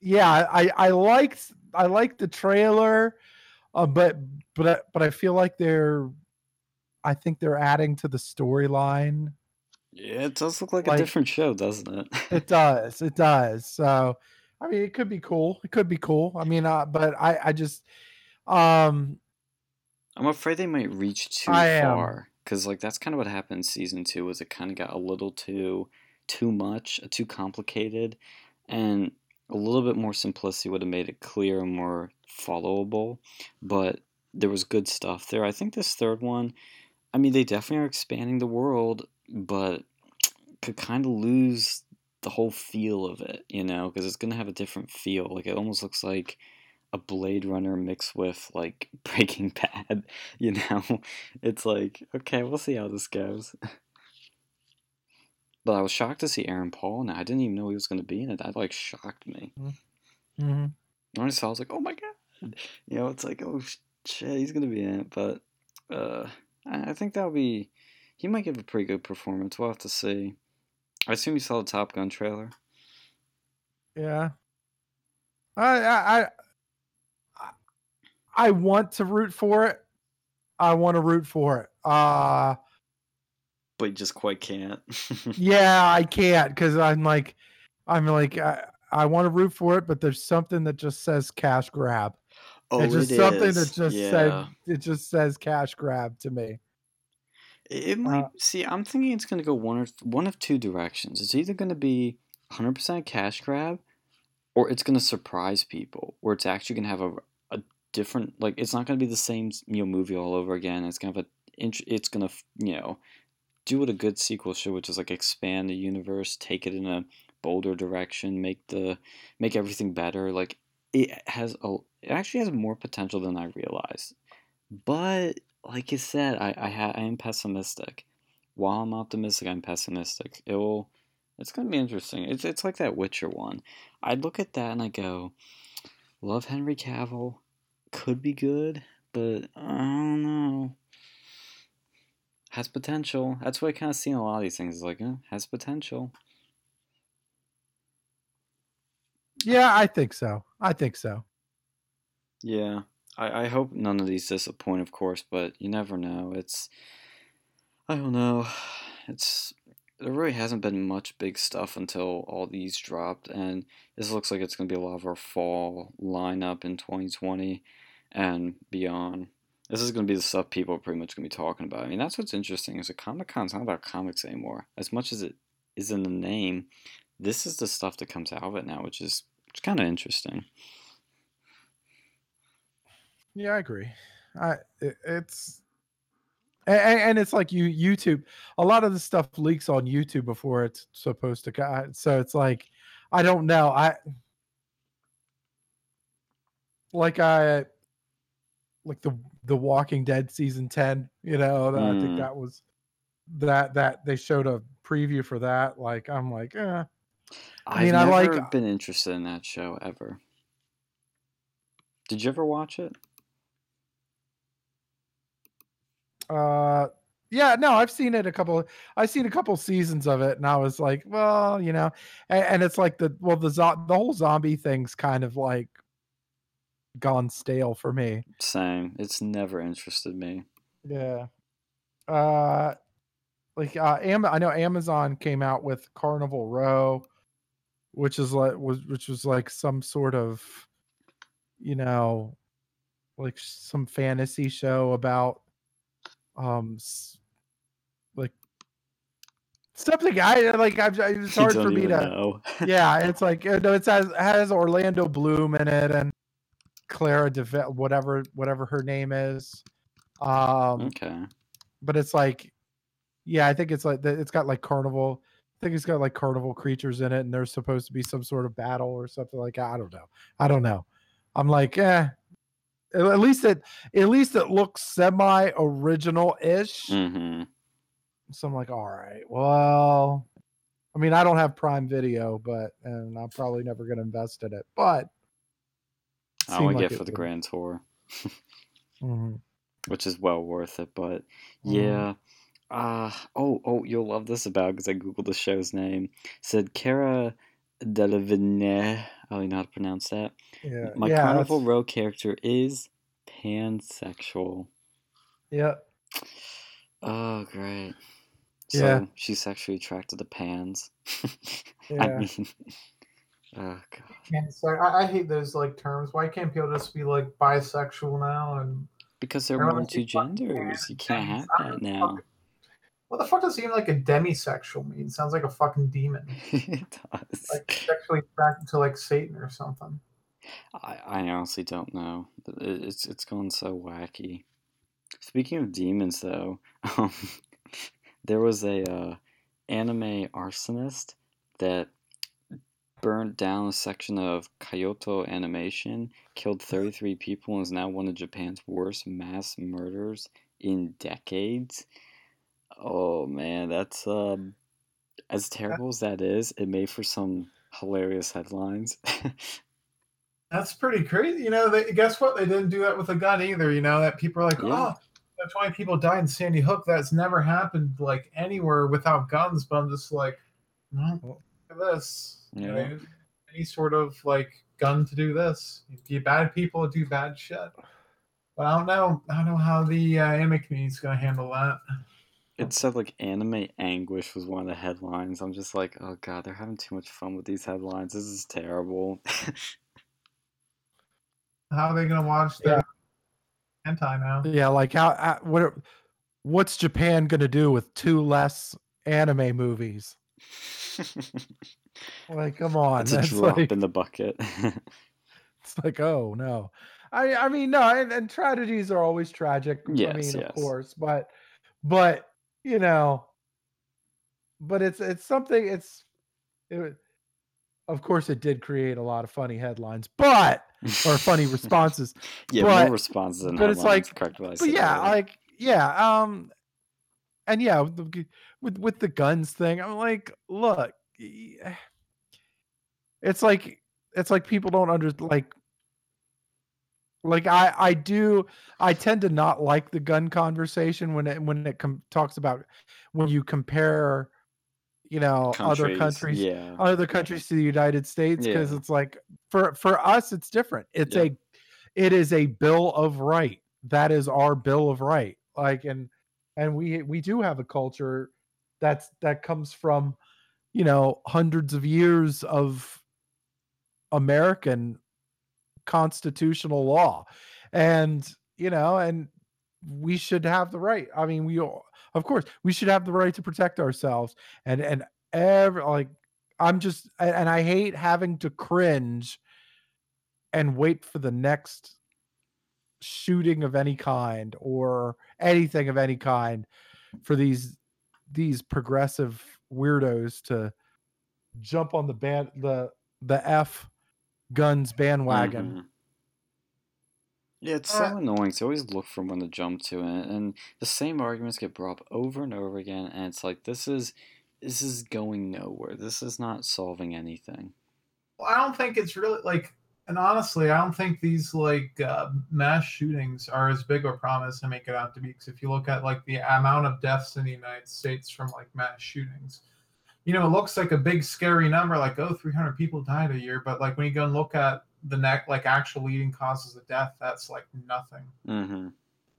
yeah, I I liked I liked the trailer, uh, but but I- but I feel like they're, I think they're adding to the storyline. Yeah, it does look like, like- a different show, doesn't it? It does. It does. So, I mean, it could be cool. It could be cool. I mean, uh, but I I just, um, I'm afraid they might reach too I far because like that's kind of what happened season two. Was it kind of got a little too too much, uh, too complicated, and a little bit more simplicity would have made it clear and more followable. But there was good stuff there. I think this third one, I mean, they definitely are expanding the world, but could kind of lose the whole feel of it, you know, because it's gonna have a different feel. Like it almost looks like a Blade Runner mixed with like <laughs> Breaking Bad. You know, it's like okay, we'll see how this goes. but I was shocked to see Aaron Paul, and I didn't even know he was going to be in it. That like shocked me. Mm-hmm. When I saw, I was like, oh my god, you know, it's like oh shit, he's going to be in it. But uh, I think that'll be. He might give a pretty good performance. We'll have to see. I assume you saw the Top Gun trailer. Yeah. I I I, I want to root for it. I want to root for it. Uh but you just quite can't. <laughs> yeah, I can't because I'm like, I'm like, I, I want to root for it, but there's something that just says cash grab. Oh, it's just it something that just yeah. said it just says cash grab to me. It might Uh, see. I'm thinking it's going to go one or one of two directions. It's either going to be 100% cash grab, or it's going to surprise people. Where it's actually going to have a different like. It's not going to be the same you know movie all over again. It's to have a. It's going to you know, do what a good sequel should, which is like expand the universe, take it in a bolder direction, make the make everything better. Like it has a. It actually has more potential than I realized. But like you said, I I, ha- I am pessimistic. While I'm optimistic, I'm pessimistic. It will. It's gonna be interesting. It's it's like that Witcher one. I look at that and I go, love Henry Cavill, could be good, but I don't know. Has potential. That's what I kind of see in a lot of these things. Is like, eh, has potential. Yeah, I think so. I think so. Yeah. I, I hope none of these disappoint, of course, but you never know. It's I don't know. <sighs> It's there really hasn't been much big stuff until all these dropped, and this looks like it's gonna be a lot of our fall lineup in 2020 and beyond. This is gonna be the stuff people are pretty much gonna be talking about. I mean, that's what's interesting is that Comic Con's not about comics anymore. As much as it is in the name, this is the stuff that comes out of it now, which is it's kind of interesting. Yeah, I agree. I it, it's and, and it's like you YouTube. A lot of the stuff leaks on YouTube before it's supposed to go. So it's like I don't know. I like I like the the Walking Dead season ten. You know, I think Mm. that was that that they showed a preview for that. Like I'm like, eh. I've mean, I never like- been interested in that show ever. Did you ever watch it? Uh, yeah, no, I've seen it a couple. I've seen a couple seasons of it, and I was like, well, you know, and, and it's like the well, the zo- the whole zombie thing's kind of like gone stale for me. Same. It's never interested me. Yeah. Uh, like uh, Am- I know Amazon came out with Carnival Row, which is like was which was like some sort of, you know, like some fantasy show about, um, like something I like. I'm, it's hard for me to know. <laughs> yeah, it's like uh, no, it has has Orlando Bloom in it and Clara Deve whatever whatever her name is. Um, okay. but it's like, yeah, I think it's like it's got like carnival. I think it's got like carnival creatures in it, and there's supposed to be some sort of battle or something like. I don't know. I don't know. I'm like, eh. At least it, at least it looks semi original ish. Mm-hmm. So I'm like, all right, well, I mean, I don't have Prime Video, but and I'm probably never going to invest in it. But I only like get for the would. Grand Tour, Mhm. <laughs> which is well worth it. But Mhm. yeah. Uh, oh, oh, you'll love this about because I googled the show's name. It said Cara Delevingne. I don't know how to pronounce that. Yeah, My yeah, Carnival that's- Row character is pansexual. Yeah, Oh, great. So Yeah. she's sexually attracted to pans. <laughs> I yeah. mean, <laughs> oh god. Can't I, I hate those like terms. Why can't people just be like bisexual now? And Because there They're are not more two genders. You can't have that <laughs> now. What the fuck does even like a demisexual mean? Sounds like a fucking demon, <laughs> it does. like sexually attracted to like Satan or something. I, I honestly don't know. It's It- It's going so wacky. Speaking of demons, though, <laughs> um, there was a uh, anime arsonist that burnt down a section of Kyoto Animation, killed 33 people, and is now one of Japan's worst mass murders in decades. Oh man, that's um, as terrible as that is. It made for some hilarious headlines. <laughs> That's pretty crazy. You know, they, guess what? They didn't do that with a gun either. You know, that people are like, Yeah. oh, 20 people died in Sandy Hook. That's never happened like anywhere without guns. But I'm just like, look at this. You Yeah. know, any sort of like gun to do this. You bad people do bad shit. But I don't know. I don't know how the uh, anime community is going to handle that. It said like anime anguish was one of the headlines. I'm just like, oh god, they're having too much fun with these headlines. This is terrible. How are they going to watch their hentai now? Yeah, like how, uh, what what's Japan gonna do with two less anime movies? <laughs> Like, come on, it's a that's drop like in the bucket. <laughs> it's like, oh no. I I mean no, and, and tragedies are always tragic. I Yes, mean, yes. of course, but but you know, but it's it's something. It's it, of course it did create a lot of funny headlines, but or funny <laughs> responses. yeah, but- more responses than but it's like- correct but yeah, earlier. like yeah, um, and yeah, with with with the guns thing, I'm like, look, <sighs> it's like it's like people don't under like like I I do I tend to not like the gun conversation when it when it com- talks about when you compare you know other countries Yeah. other countries to the United States because Yeah. it's like for for us it's different. It's Yeah. a it is a bill of right. That is our bill of right. Like and and we we do have a culture that's that comes from you know hundreds of years of American constitutional law. And you know and we should have the right. I mean we all, of course we should have the right to protect ourselves and and every like I'm just and I hate having to cringe and wait for the next shooting of any kind or anything of any kind for these these progressive weirdos to jump on the band the the F guns bandwagon. Mhm. Yeah, it's so Uh, annoying. to always look for one to jump to, and, and the same arguments get brought up over and over again, and it's like this is this is going nowhere. This is not solving anything. Well, I don't think it's really like, and honestly, I don't think these like uh, mass shootings are as big a problem as they make it out to be. Because if you look at like the amount of deaths in the United States from like mass shootings, you know, it looks like a big scary number, like oh, 300 people died a year. But like when you go and look at the neck, like actual leading causes of death, that's like nothing. Mm-hmm.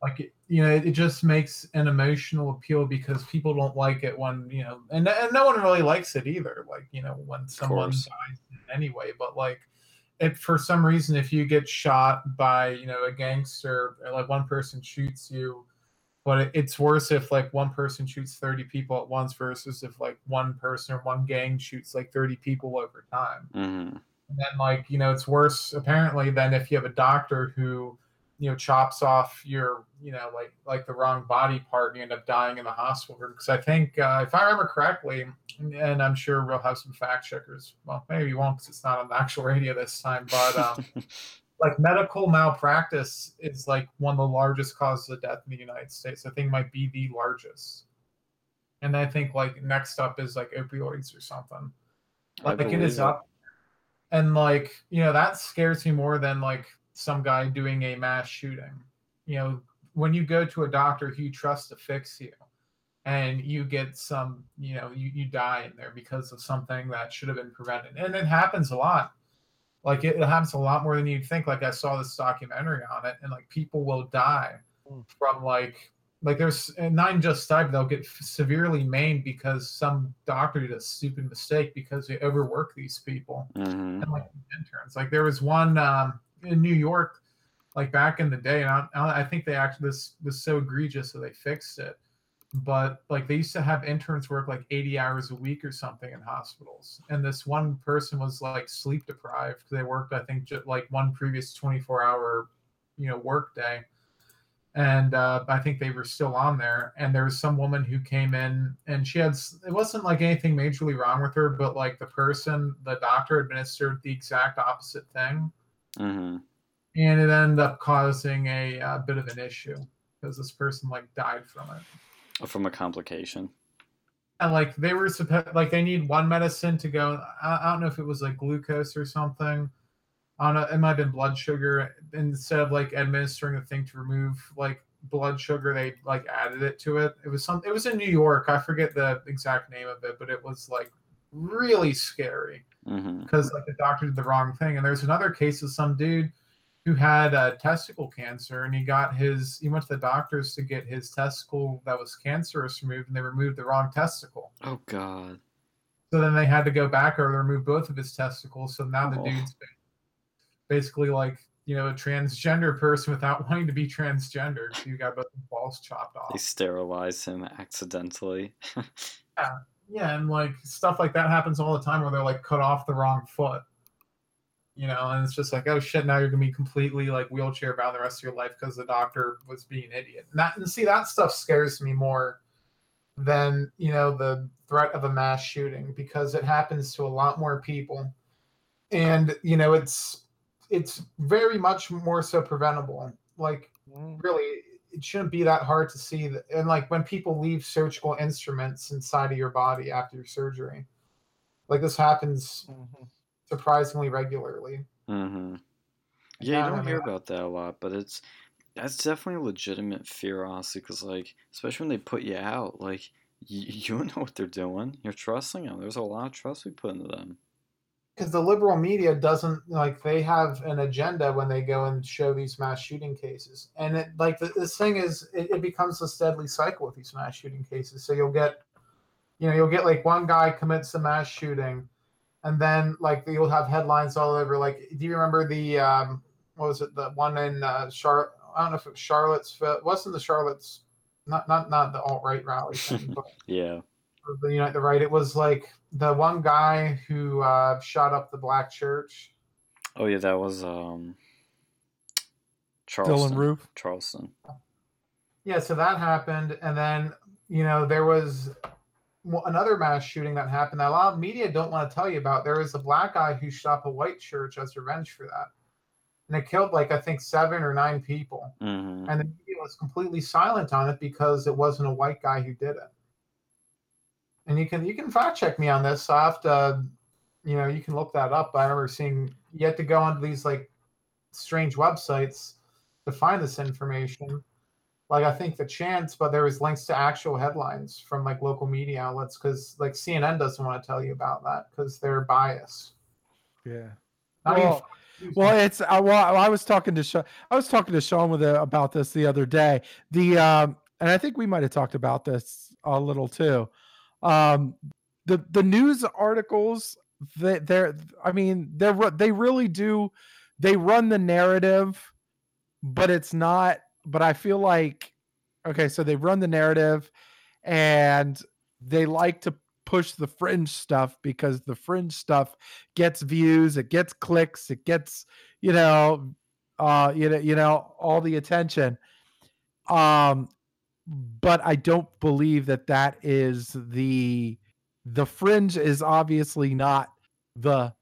Like you know, it just makes an emotional appeal because people don't like it when you know, and and no one really likes it either. Like you know, when someone dies anyway, but like it for some reason, if you get shot by you know a gangster, like one person shoots you, but it's worse if like one person shoots thirty people at once versus if like one person or one gang shoots like thirty people over time. Mm-hmm. And then like, you know, it's worse apparently than if you have a doctor who, you know, chops off your, you know, like like the wrong body part and you end up dying in the hospital. Because I think uh, if I remember correctly, and I'm sure we'll have some fact checkers. Well, maybe we won't because it's not on the actual radio this time. But um, <laughs> like medical malpractice is like one of the largest causes of death in the United States. I think it might be the largest. And I think like next up is like opioids or something. I Like it is it. up. And like, you know, that scares me more than like some guy doing a mass shooting. You know, when you go to a doctor who you trust to fix you and you get some, you know, you, you die in there because of something that should have been prevented. And it happens a lot. Like it, it happens a lot more than you'd think. Like I saw this documentary on it, and like people will die Mm. from like like there's and not just die, but they'll get severely maimed because some doctor did a stupid mistake because they overwork these people Mm-hmm. and like interns. Like there was one um, in New York, like back in the day, and I, I think they actually this was so egregious so they fixed it. But like they used to have interns work like 80 hours a week or something in hospitals, and this one person was like sleep deprived. They worked, I think, just like one previous 24 hour, you know, work day, and uh, I think they were still on there. And there was some woman who came in, and she had it wasn't like anything majorly wrong with her, but like the person, the doctor administered the exact opposite thing, Mm-hmm. and it ended up causing a, uh bit of an issue because this person like died from it. From a complication. And like they were supposed, like they need one medicine to go. I, I don't know if it was like glucose or something. On a, it might have been blood sugar. Instead of like administering a thing to remove like blood sugar, they like added it to it. It was some. It was in New York. I forget the exact name of it, but it was like really scary Mm-hmm. because like the doctor did the wrong thing. And there's another case of some dude who had uh, testicle cancer, and he got his. He went to the doctors to get his testicle that was cancerous removed, and they removed the wrong testicle. Oh God. So then they had to go back or remove both of his testicles. So now the Oh. dude's basically like you know a transgender person without <laughs> wanting to be transgender. So you got both balls chopped off. They off. sterilized him accidentally. <laughs> yeah, Yeah, and like stuff like that happens all the time where they're like cut off the wrong foot. You know, and it's just like, oh shit, now you're gonna be completely like wheelchair bound the rest of your life because the doctor was being an idiot. And that and see that stuff scares me more than you know the threat of a mass shooting because it happens to a lot more people. And you know, it's it's very much more so preventable. Like really it shouldn't be that hard to see that and like when people leave surgical instruments inside of your body after your surgery like this happens Mhm. Surprisingly regularly Mm-hmm. Yeah, you don't hear about that a lot, but it's that's definitely a legitimate fear, honestly. Because like, especially when they put you out, like you, <laughs> you know what they're doing. You're trusting them. There's a lot of trust we put into them. because the liberal media doesn't like they have an agenda when they go and show these mass shooting cases and it like the, this thing is it, it becomes this deadly cycle with these mass shooting cases so you'll get you know you'll get like one guy commits a mass shooting and then like you'll have headlines all over like do you remember the um what was it the one in uh charlotte i don't know if it was charlottesville wasn't the charlotte's not not not the alt-right rally <laughs> thing but Yeah. the Unite the Right. It was like the one guy who uh, shot up the black church. Oh yeah, that was um. Charleston. Dylann Roof. Charleston. Yeah, so that happened, and then you know there was w- another mass shooting that happened that a lot of media don't want to tell you about. There was a black guy who shot up a white church as revenge for that, and it killed like I think seven or nine people. Mm-hmm. and the media was completely silent on it because it wasn't a white guy who did it. And you can you can fact check me on this. I have to, you know, you can look that up. I remember seeing you had to go onto these like strange websites to find this information. Like I think the chance, but there was links to actual headlines from like local media outlets because like CNN doesn't want to tell you about that because they're biased. Yeah. Not even Well, Well, it's uh, well. I was talking to Sean. I was talking to Sean with uh about this the other day. The um, and I think we might have talked about this a little too. Um, the the news articles that they're. I mean, they're they really do. They run the narrative, but it's not. But I feel like okay, so they run the narrative, and they like to push the fringe stuff because the fringe stuff gets views, it gets clicks, it gets you know, uh, you know, you know, all the attention. Um, but I don't believe that that is the the fringe is obviously not the.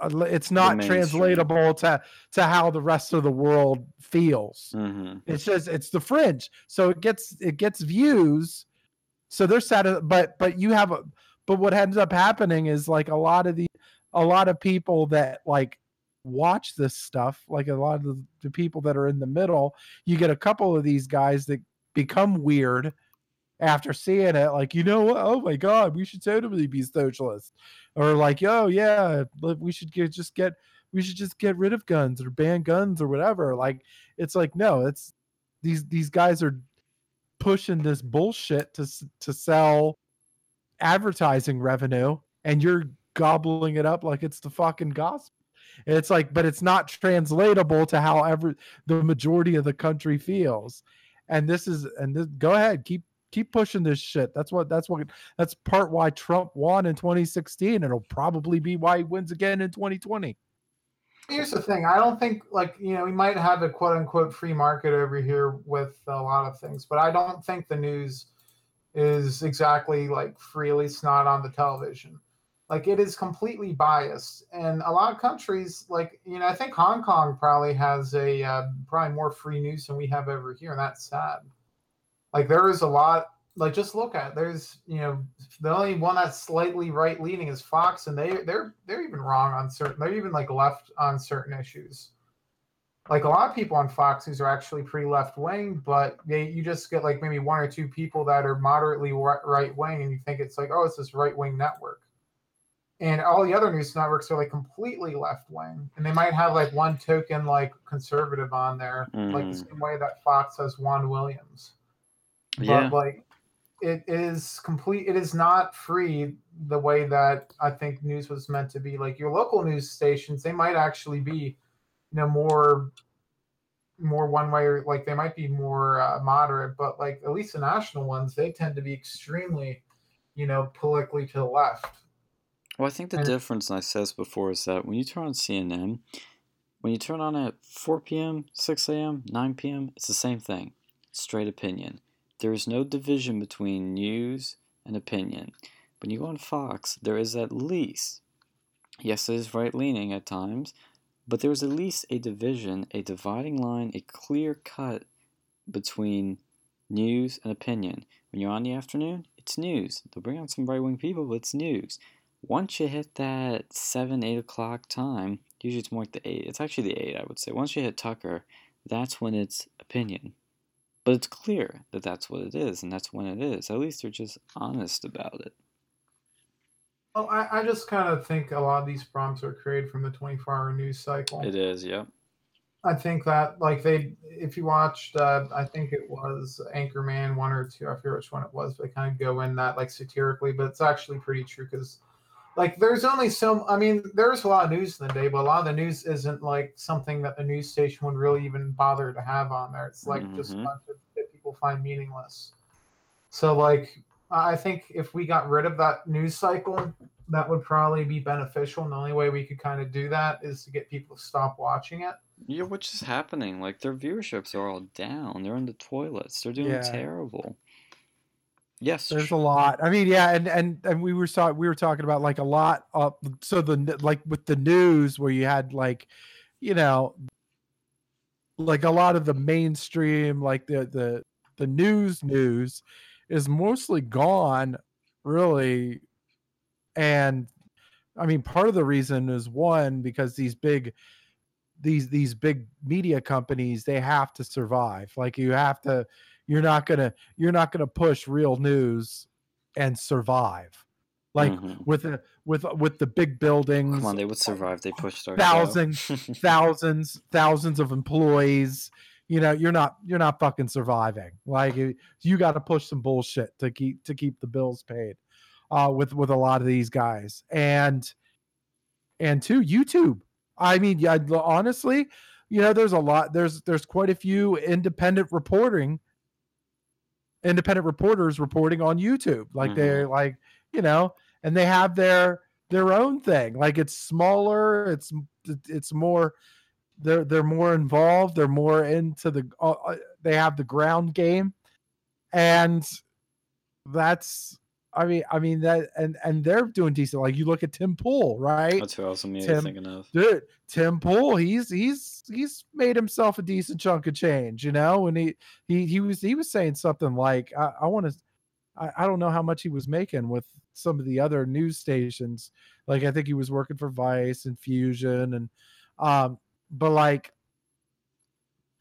Uh, It's not translatable to to how the rest of the world feels. Mm-hmm. It's just it's the fringe. So it gets it gets views. So they're sad but but you have a but what ends up happening is like a lot of the a lot of people that like watch this stuff, like a lot of the, the people that are in the middle, you get a couple of these guys that become weird after seeing it, like, you know what? Oh my god, we should totally be socialists. Or like, oh yeah, we should get just get we should just get rid of guns or ban guns or whatever. Like it's like no it's these these guys are pushing this bullshit to to sell advertising revenue and you're gobbling it up like it's the fucking gospel it's like but it's not translatable to how ever the majority of the country feels and this is and this, go ahead keep keep pushing this shit that's what that's what that's part why trump won in 2016 and it'll probably be why he wins again in 2020 Here's the thing. I don't think like you know we might have a quote unquote free market over here with a lot of things, but I don't think the news is exactly like freely At least not on the television. Like it is completely biased, and a lot of countries, like you know, I think Hong Kong probably has a uh, probably more free news than we have over here, and that's sad. Like there is a lot like just look at it. there's you know the only one that's slightly right leaning is Fox, and they they're they're even wrong on certain. They're even like left on certain issues. Like a lot of people on Fox News are actually pretty left wing, but they you just get like maybe one or two people that are moderately right wing, and you think it's like oh it's this right wing network. And all the other news networks are like completely left wing, and they might have like one token like conservative on there, mm. like the mm. same way that Fox has Juan Williams. Yeah. But like it is complete it is not free the way that i think news was meant to be. Like your local news stations they might actually be you know more more one way or like they might be more uh, moderate but like at least the national ones they tend to be extremely you know politically to the left. Well i think the and, difference and i said this before is that when you turn on cnn when you turn on at 4 p.m 6 a.m 9 p.m it's the same thing. Straight opinion there is no division between news and opinion. When you go on Fox, there is at least, yes, it is right leaning at times, but there is at least a division, a dividing line, a clear cut between news and opinion. When you're on the afternoon, it's news. They'll bring on some right wing people, but it's news. Once you hit that 7, 8 o'clock time, usually it's more like the 8, it's actually the 8, I would say. Once you hit Tucker, that's when it's opinion. But it's clear that that's what it is, and that's when it is. At least they're just honest about it. Well, I, I just kind of think a lot of these prompts are created from the 24 hour news cycle. It is, yep. I think that, like, they, if you watched, uh, I think it was Anchorman one or two, I forget which one it was, but they kind of go in that, like, satirically, but it's actually pretty true because like there's only so i mean there's a lot of news in the day but a lot of the news isn't like something that the news station would really even bother to have on there. It's like mm-hmm. just a bunch of that people find meaningless. So like i think if we got rid of that news cycle that would probably be beneficial and the only way we could kind of do that is to get people to stop watching it. Yeah which is happening. Like their viewerships are all down. They're in the toilets. They're doing yeah. terrible Yes, there's a lot. I mean, yeah, and and and we were talking we were talking about like a lot of so the like with the news where you had like, you know, like a lot of the mainstream like the the the news news is mostly gone, really, and I mean part of the reason is one because these big these these big media companies they have to survive. Like you have to you're not gonna you're not gonna push real news and survive. Like mm-hmm. with the with with the big buildings come on they would survive. They pushed our thousands <laughs> thousands thousands of employees. You know you're not you're not fucking surviving. Like you got to push some bullshit to keep to keep the bills paid uh with with a lot of these guys. And and two youtube. I mean yeah honestly you know there's a lot there's there's quite a few independent reporting independent reporters reporting on YouTube. Like mm-hmm. they're like, you know, and they have their their own thing. Like it's smaller, it's it's more they're they're more involved, they're more into the uh, uh they have the ground game. And that's I mean, I mean that, and and they're doing decent. Like you look at Tim Pool, right? That's who I was immediately Tim, thinking of. Dude, Tim Pool, he's he's he's made himself a decent chunk of change, you know. And he he he was he was saying something like, I, I want to, I, I don't know how much he was making with some of the other news stations. Like I think he was working for Vice and Fusion, and um, but like,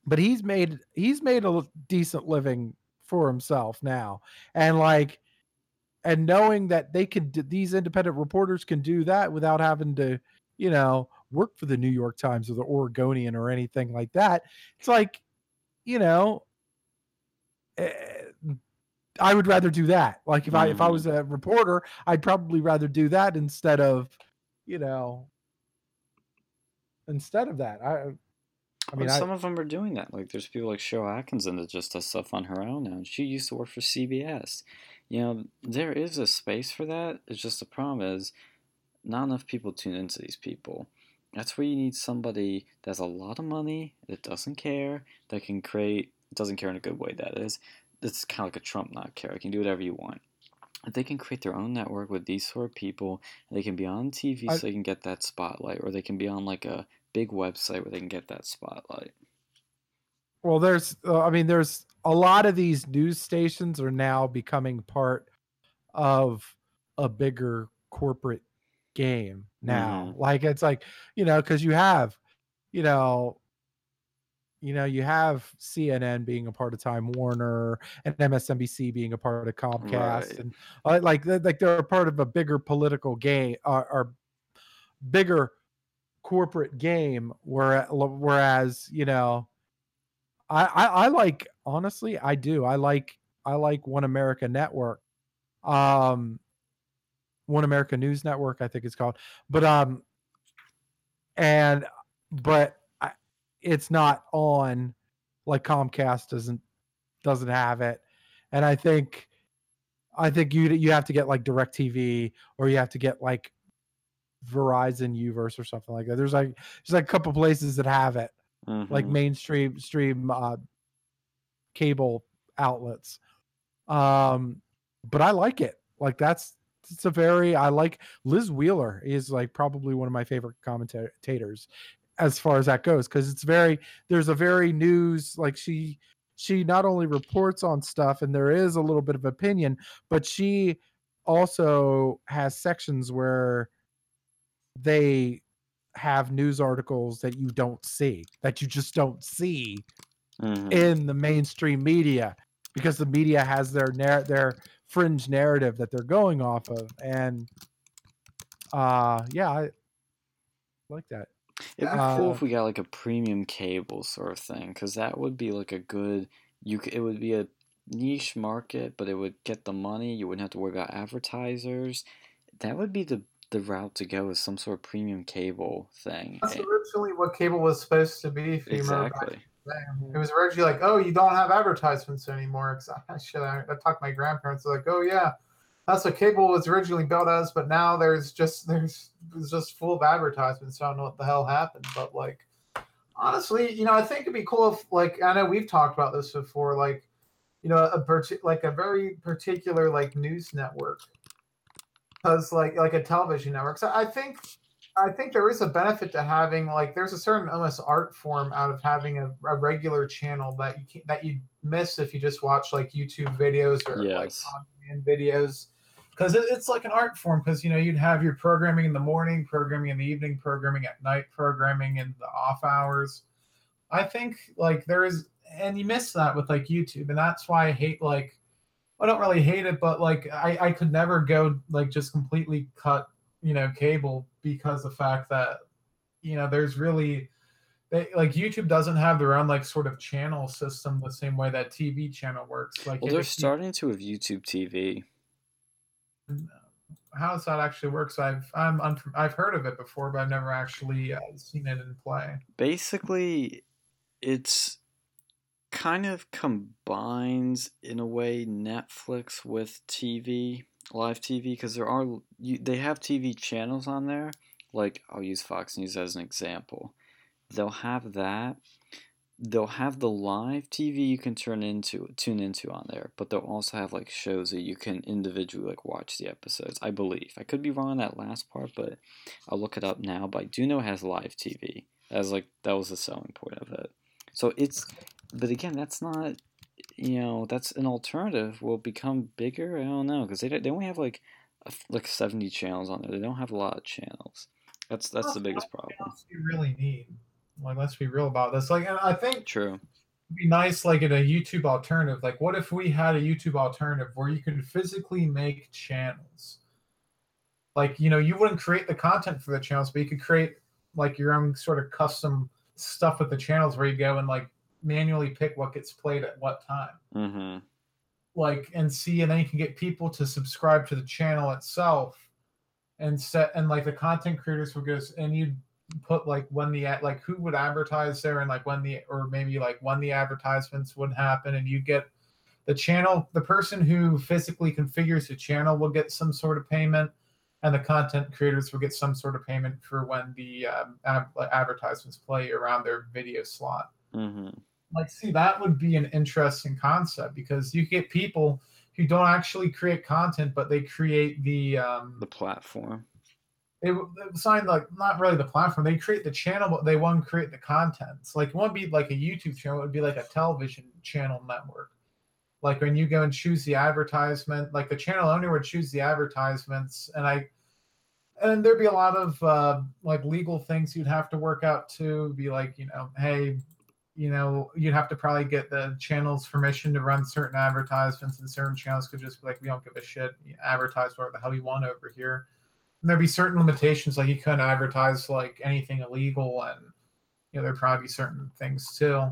but he's made he's made a decent living for himself now, and like and knowing that they can these independent reporters can do that without having to you know work for the new york times or the oregonian or anything like that it's like you know eh, i would rather do that like if i if i mm-hmm. was a reporter i'd probably rather do that instead of you know instead of that i I mean, well, some I, of them are doing that. Like, there's people like Sharyl Atkinson that just does stuff on her own now. She used to work for CBS, you know, there is a space for that. It's just the problem is not enough people tune into these people. that's where you need somebody that has a lot of money that doesn't care that can create doesn't care in a good way that is it's kind of like a trump not care you can do whatever you want if they can create their own network with these sort of people they can be on tv I, so they can get that spotlight or they can be on like a big website where they can get that spotlight well there's uh, i mean there's a lot of these news stations are now becoming part of a bigger corporate game now. Mm-hmm. Like it's like, you know, because you have, you know, you know, you have CNN being a part of Time Warner and MSNBC being a part of Comcast, right. and uh, like like they're a part of a bigger political game uh, or bigger corporate game. Where, whereas, you know, I, I I like honestly, I do. I like I like One America Network. Um, one America News Network, I think it's called. But um, and but I, it's not on like Comcast doesn't doesn't have it, and I think I think you you have to get like DirecTV or you have to get like Verizon Uverse or something like that. There's like there's like a couple places that have it, mm-hmm. like mainstream stream uh, cable outlets. Um, but I like it. Like that's it's a very I like Liz Wheeler is like probably one of my favorite commentators as far as that goes because it's very there's a very news like she she not only reports on stuff and there is a little bit of opinion but she also has sections where they have news articles that you don't see that you just don't see mm-hmm. in the mainstream media because the media has their their fringe narrative that they're going off of and uh yeah i like that it'd be uh, cool if we got like a premium cable sort of thing because that would be like a good you it would be a niche market but it would get the money you wouldn't have to worry about advertisers that would be the the route to go is some sort of premium cable thing that's originally what cable was supposed to be exactly it was originally like, oh, you don't have advertisements anymore. Shit, I, I talked to my grandparents. They're like, oh yeah, that's what cable was originally built as, but now there's just there's it's just full of advertisements. So I don't know what the hell happened, but like honestly, you know, I think it'd be cool if like I know we've talked about this before, like you know, a like a very particular like news network, because like like a television network. So I think I think there is a benefit to having like there's a certain almost art form out of having a, a regular channel that you can, that you miss if you just watch like YouTube videos or yes. like on videos because it, it's like an art form because you know you'd have your programming in the morning, programming in the evening, programming at night, programming in the off hours. I think like there is and you miss that with like YouTube and that's why I hate like I don't really hate it but like I I could never go like just completely cut you know cable because the fact that you know there's really they, like YouTube doesn't have their own like sort of channel system the same way that TV channel works. Like, well, they're starting to have YouTube TV. How does that actually work? So I've I'm I've heard of it before, but I've never actually uh, seen it in play. Basically, it's kind of combines in a way Netflix with TV live TV because there are you, they have TV channels on there. Like I'll use Fox News as an example. They'll have that. They'll have the live TV you can turn into tune into on there, but they'll also have like shows that you can individually like watch the episodes. I believe I could be wrong on that last part, but I'll look it up now. But I do know it has live TV. As like that was the selling point of it. So it's, but again, that's not you know that's an alternative will become bigger. I don't know because they don't. they only have like like seventy channels on there. They don't have a lot of channels. That's that's well, the biggest problem. You really need like let's be real about this. Like, and I think true. be nice like in a YouTube alternative. Like, what if we had a YouTube alternative where you could physically make channels? Like, you know, you wouldn't create the content for the channels, but you could create like your own sort of custom stuff with the channels where you go and like manually pick what gets played at what time. Mm-hmm. Like and see, and then you can get people to subscribe to the channel itself, and set and like the content creators would go and you'd put like when the like who would advertise there and like when the or maybe like when the advertisements would happen and you get the channel the person who physically configures the channel will get some sort of payment and the content creators will get some sort of payment for when the um, ab- advertisements play around their video slot. Mm-hmm. Like, see, that would be an interesting concept because you get people who don't actually create content, but they create the um, The platform. they sign like not really the platform. They create the channel, but they won't create the content. It's like it won't be like a YouTube channel; it would be like a television channel network. Like when you go and choose the advertisement, like the channel owner would choose the advertisements, and I, and there'd be a lot of uh, like legal things you'd have to work out to Be like, you know, hey, you know, you'd have to probably get the channel's permission to run certain advertisements, and certain channels could just be like, we don't give a shit, you advertise whatever the hell you want over here. And there'd be certain limitations, like you couldn't advertise like anything illegal, and you know, there'd probably be certain things too.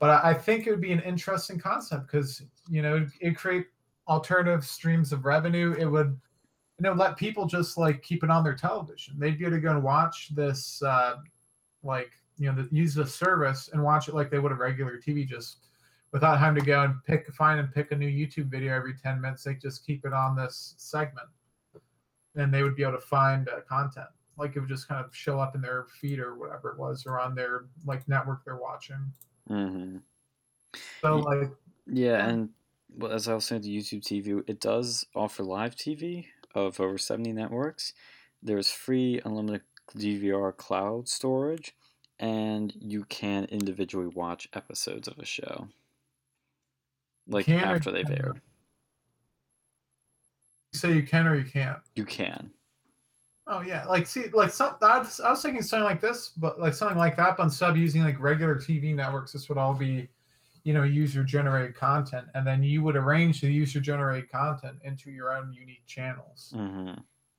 But I, think it would be an interesting concept because you know it create alternative streams of revenue. It would you know let people just like keep it on their television. They'd be able to go and watch this uh, like you know the, use the service and watch it like they would a regular TV, just without having to go and pick find and pick a new YouTube video every ten minutes. They just keep it on this segment, and they would be able to find uh, content. Like it would just kind of show up in their feed or whatever it was, or on their like network they're watching. Mm-hmm. So like Yeah, and well, as I was saying, the YouTube TV, it does offer live TV of over 70 networks. There's free unlimited DVR cloud storage, and you can individually watch episodes of a show. Like Can after they've aired. you say you can or you can't. You can. Oh yeah, like see, like some I was, I was thinking something like this, but like something like that, but instead of using like regular TV networks, this would all be, you know, user generated content, and then you would arrange the user generated content into your own unique channels, hmm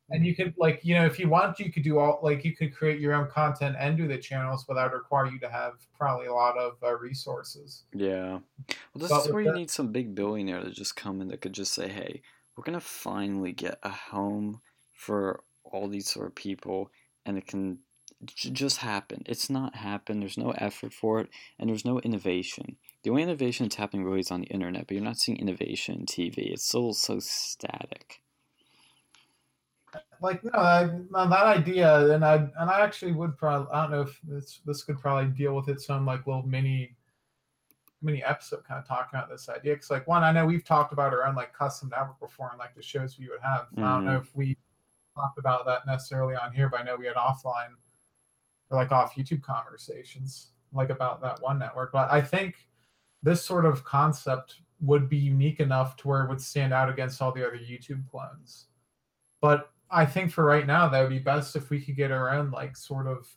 and you could like you know if you want, you could do all like you could create your own content and do the channels, but that would require you to have probably a lot of uh, resources. Yeah. Well, this But is where you that- need some big billionaire to just come in that could just say, hey, we're going to finally get a home for all these sort of people, and it can j- just happen. It's not happen. There's no effort for it, and there's no innovation. The only innovation that's happening really is on the internet, but you're not seeing innovation in TV. It's still so static. Like no, I, that idea, and I and I actually would probably I don't know if this this could probably deal with its own like little mini mini episode kind of talking about this idea because like one I know we've talked about our own like custom network before and like the shows we would have. I don't know mm. if we talked about that necessarily on here, but I know we had offline or like off YouTube conversations like about that one network. But I think this sort of concept would be unique enough to where it would stand out against all the other YouTube clones. But I think for right now, that would be best if we could get our own like sort of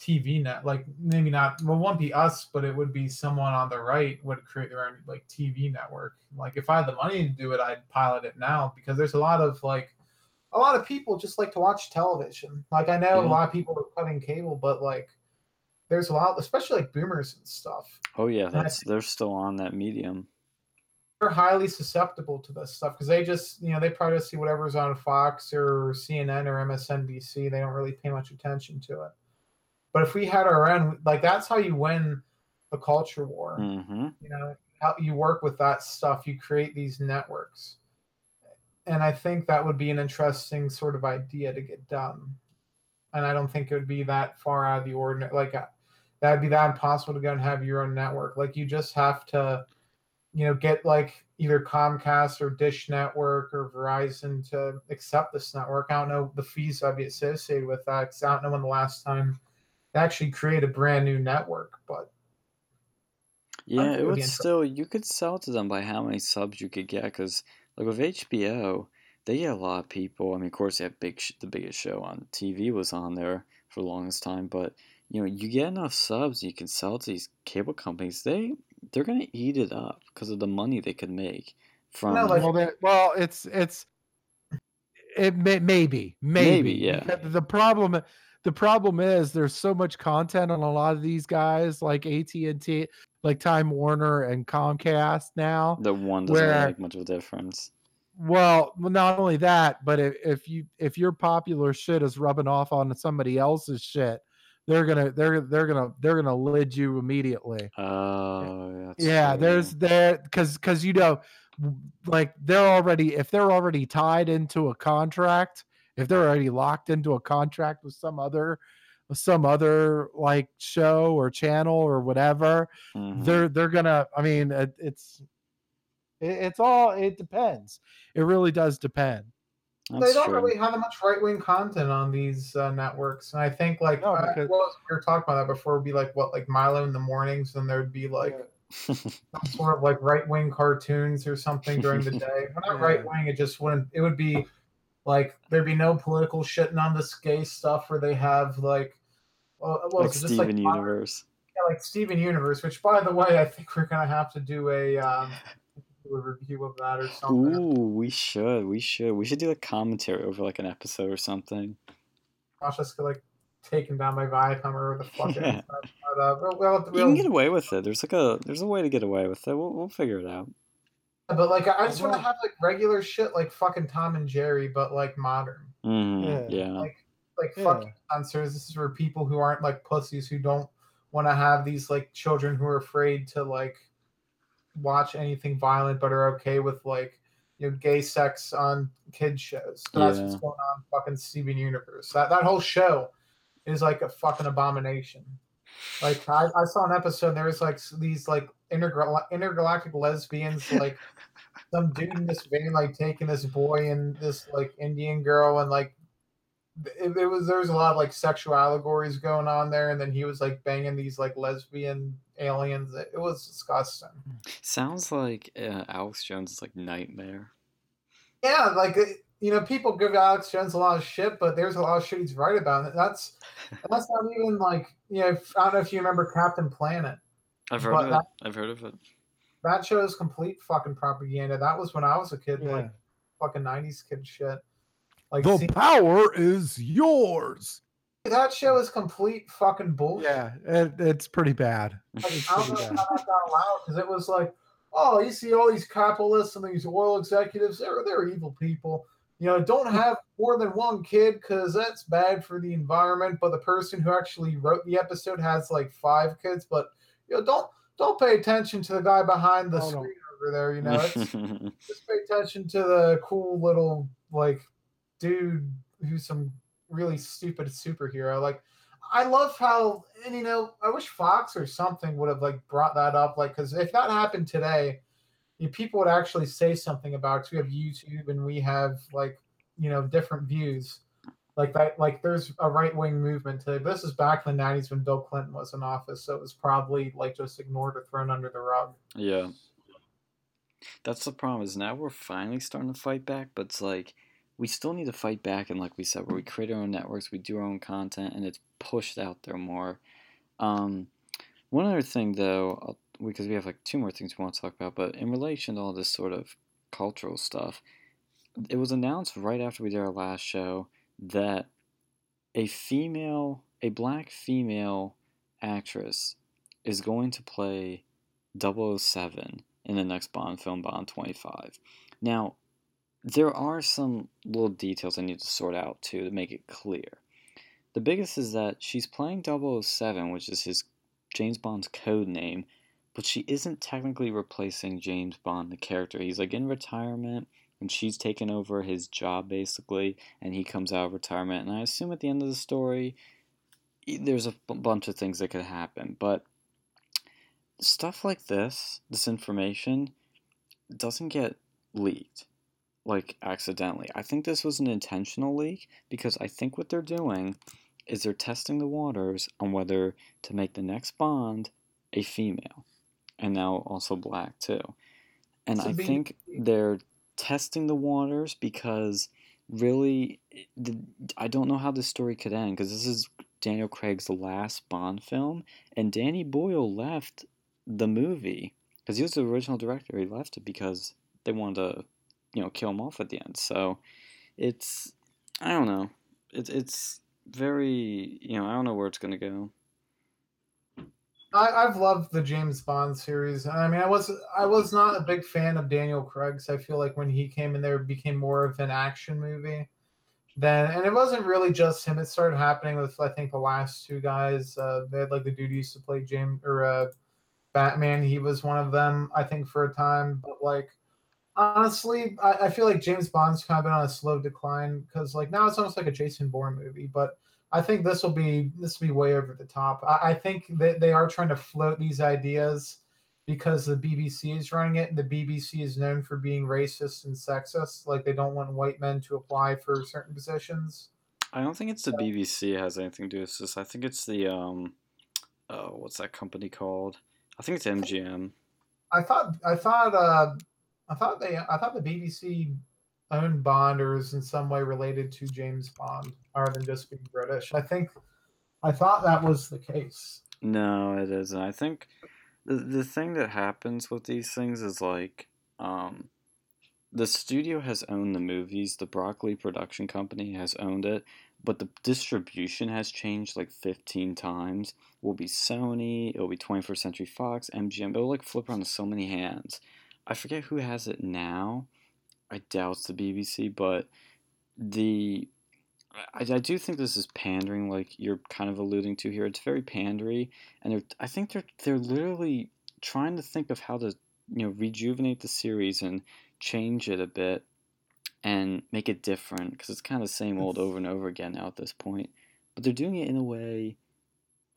TV net, like maybe not. Well, it won't be us, but it would be someone on the right would create their own like TV network. Like if I had the money to do it, I'd pilot it now because there's a lot of like a lot of people just like to watch television. Like I know a lot of people are cutting cable, but like there's a lot, especially like boomers and stuff. Oh, yeah, that's they're still on that medium. They're highly susceptible to this stuff because they just you know they probably just see whatever's on Fox or CNN or MSNBC. They don't really pay much attention to it. But if we had our own, like that's how you win a culture war. hmm You know, how you work with that stuff. You create these networks, and I think that would be an interesting sort of idea to get done. And I don't think it would be that far out of the ordinary. Like uh, that'd be that impossible to go and have your own network. Like you just have to you know, get like either Comcast or Dish Network or Verizon to accept this network. I don't know the fees that'd be associated with that because I don't know when the last time they actually create a brand new network. But Yeah, it it would would be interesting. still, you could sell to them by how many subs you could get, because like with HBO, they get a lot of people. I mean, of course, they have big, sh- the biggest show on TV was on there for the longest time, but you know, you get enough subs, you can sell to these cable companies. They they're gonna eat it up because of the money they could make from. No, like- well, that, well, it's it's it may, maybe maybe Maybe, yeah. because The problem the problem is there's so much content on a lot of these guys like AT and T, like Time Warner and Comcast now. the one doesn't where- make much of a difference. Well, well, not only that, but if, if you if your popular shit is rubbing off on somebody else's shit, they're gonna they're they're gonna they're gonna lid you immediately. Oh, yeah true. there's there because because you know like they're already if they're already tied into a contract if they're already locked into a contract with some other some other like show or channel or whatever Mhm. they're they're gonna i mean it, it's it, it's all it depends it really does depend That's they don't true. really have that much right wing content on these uh, networks, and I think like No, uh, well, we were talking about that before. Would be like what like Milo in the mornings, and there'd be like <laughs> some sort of like right wing cartoons or something during the day. Well, not Yeah. right wing. It just wouldn't. It would be like there'd be no political shitting on this gay stuff where they have like. Well, what like was just Steven like modern- Universe. yeah, like Steven Universe, which by the way, I think we're gonna have to do a um, do a review of that or something. Ooh, we should. We should. We should do a commentary over like an episode or something. Gosh, just like taking down my Viacom or the fuck it is. <laughs> Yeah. But, uh, we'll, we'll, we'll, can get away with it. There's like a there's a way to get away with it. We'll we'll figure it out. but like I just want to have like regular shit like fucking Tom and Jerry, but like modern. Mhm, Yeah. Yeah. Like like Yeah. fucking censors. This is for people who aren't like pussies who don't want to have these like children who are afraid to like watch anything violent but are okay with like you know gay sex on kid shows. So That's what's going on fucking Steven Universe. That that whole show is like a fucking abomination. Like I, I saw an episode. There was like these like intergal- intergalactic lesbians, like <laughs> some dude in this van, like taking this boy and this like Indian girl, and like it, it was there was a lot of like sexual allegories going on there, and then he was like banging these like lesbian aliens. It, it was disgusting. Sounds like uh, Alex Jones' like nightmare. Yeah, like you know, people give Alex Jones a lot of shit, but there's a lot of shit he's right about. And that's and that's not even like you know. I don't know if you remember Captain Planet. I've heard But of it. that- I've heard of it. That show is complete fucking propaganda. That was when I was a kid, Yeah. like fucking nineties kid shit. Like the see, power is yours that show is complete fucking bullshit. yeah it, it's pretty bad Like, I don't know how that got allowed because it was like, oh, you see all these capitalists and these oil executives, they're they're evil people. You know, don't hmm. have more than one kid because that's bad for the environment. But the person who actually wrote the episode has like five kids. But you know, don't don't pay attention to the guy behind the Oh, no. screen over there. You know, <laughs> it's, just pay attention to the cool little like dude who's some really stupid superhero. Like I love how and you know I wish Fox or something would have like brought that up. Like because if that happened today, you, people would actually say something about. it. We have YouTube and we have like you know different views. Like that, like there's a right wing movement today. But this is back in the '90s when Bill Clinton was in office, so it was probably like just ignored or thrown under the rug. yeah. That's the problem. Is now we're finally starting to fight back, but it's like we still need to fight back. And like we said, where we create our own networks, we do our own content, and it's pushed out there more. Um, one other thing, though, because we have like two more things we want to talk about, but in relation to all this sort of cultural stuff, it was announced right after we did our last show that a female, a black female actress is going to play 007 in the next Bond film, Bond 25. Now, there are some little details I need to sort out too to make it clear. The biggest is that she's playing 007, which is his James Bond's code name, but she isn't technically replacing James Bond, the character. He's like in retirement, and she's taken over his job basically, and he comes out of retirement. And I assume at the end of the story, there's a b- bunch of things that could happen, but stuff like this, this information, doesn't get leaked like accidentally. I think this was an intentional leak because I think what they're doing is they're testing the waters on whether to make the next Bond a female and now also black too. And So I be- think they're testing the waters because really the, I don't know how this story could end because this is Daniel Craig's last Bond film and Danny Boyle left the movie because he was the original director. He left it because they wanted to, you know, kill him off at the end. So it's I don't know. It's it's very you know I don't know where it's gonna go. I, I've loved the James Bond series. I mean, I was I was not a big fan of Daniel Craig's. I feel like when he came in there, it became more of an action movie. Then, and it wasn't really just him. It started happening with I think the last two guys. Uh, they had like the used to play James or uh, Batman. He was one of them, I think, for a time. But like, honestly, I, I, feel like James Bond's kind of been on a slow decline because like now it's almost like a Jason Bourne movie. But I think this will be this will be way over the top. I, I think that they are trying to float these ideas because the BBC is running it, and the BBC is known for being racist and sexist. Like they don't want white men to apply for certain positions. I don't think it's the BBC has anything to do with this. I think it's the um, oh, what's that company called? I think it's MGM. I thought I thought uh, I thought they I thought the BBC owned Bond or is in some way related to James Bond, other than just being British. I think I thought that was the case. No, it isn't. I think the the thing that happens with these things is like um, the studio has owned the movies. The Broccoli production company has owned it, but the distribution has changed like 15 times. It will be Sony, it'll be 21st Century Fox, MGM. It'll like flip around to so many hands. I forget who has it now. I doubt it's the BBC, but the I, I do think this is pandering, like you're kind of alluding to here. It's very pandery, and they're, I think they're they're literally trying to think of how to you know rejuvenate the series and change it a bit and make it different because it's kind of the same old over and over again now at this point. But they're doing it in a way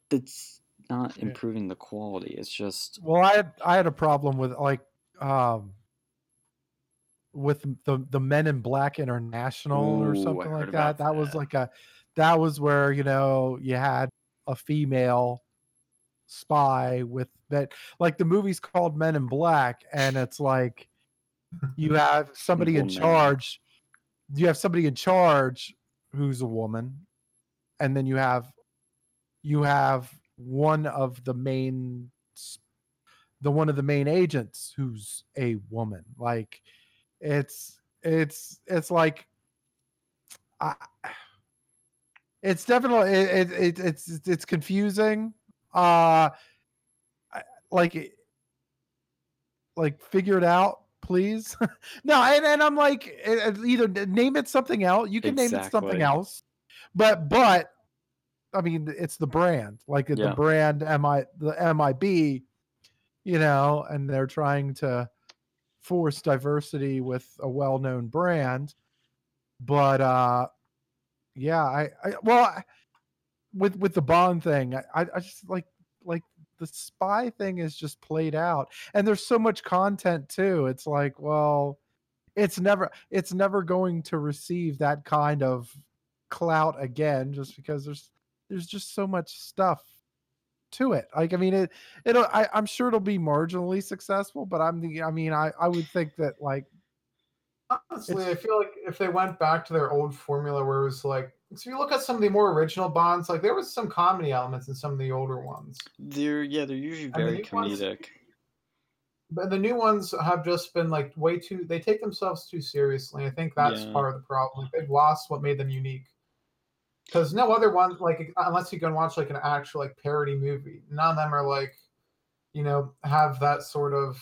that's not improving the quality. It's just well, I had I had a problem with like um with the the Men in Black International Ooh, or something like that. that. That was like a that was where you know you had a female spy with that like the movie's called Men in Black and it's like you <laughs> have somebody in charge you have somebody in charge who's a woman and then you have you have one of the main the one of the main agents who's a woman like it's it's it's like I, it's definitely it, it, it's it's confusing uh like like figure it out please <laughs> no and, and i'm like either name it something else you can exactly. name it something else but but i mean it's the brand like yeah. the brand mi the mib you know and they're trying to force diversity with a well-known brand but uh yeah i, I well I, with with the bond thing I, I just like like the spy thing is just played out and there's so much content too it's like well it's never it's never going to receive that kind of clout again just because there's there's just so much stuff to it. Like, I mean, it, it'll, uh, I, I'm sure it'll be marginally successful, but I'm the, I mean, I, I would think that like, honestly, I feel like if they went back to their old formula where it was like, so you look at some of the more original bonds, like there was some comedy elements in some of the older ones. They're, yeah, they're usually very comedic. Ones, but the new ones have just been like way too, they take themselves too seriously. I think that's yeah. part of the problem. They've lost what made them unique because no other one like unless you go and watch like an actual like parody movie none of them are like you know have that sort of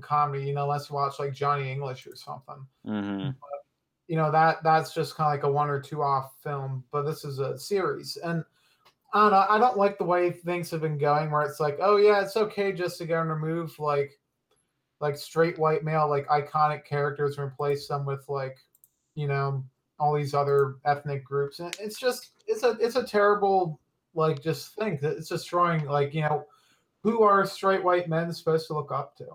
comedy you know unless you watch like johnny english or something mm-hmm. but, you know that that's just kind of like a one or two off film but this is a series and I don't know. I don't like the way things have been going, where it's like, oh yeah, it's okay just to go and remove like, like straight white male like iconic characters and replace them with like, you know, all these other ethnic groups. And it's just it's a it's a terrible like just thing it's destroying like you know who are straight white men supposed to look up to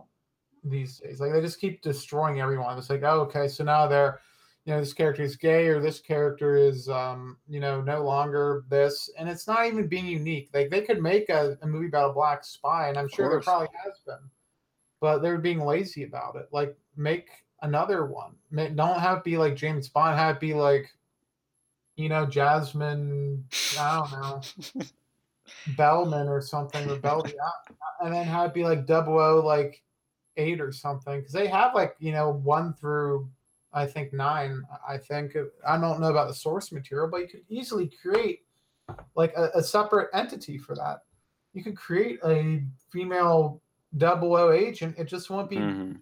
these days? Like they just keep destroying everyone. It's like oh okay so now they're you know this character is gay or this character is um you know no longer this. And it's not even being unique. Like they could make a, a movie about a black spy and i'm sure there probably has been. But they're being lazy about it. Like make another one. Don't have be like James Bond. Have be like, you know, Jasmine. I don't know, <laughs> Bellman or something, or Bell, <laughs> and then have be like double O like eight or something because they have like you know one through I think nine. I think I don't know about the source material, but you could easily create like a, a separate entity for that. You could create a female double O agent. It just won't be mm-hmm.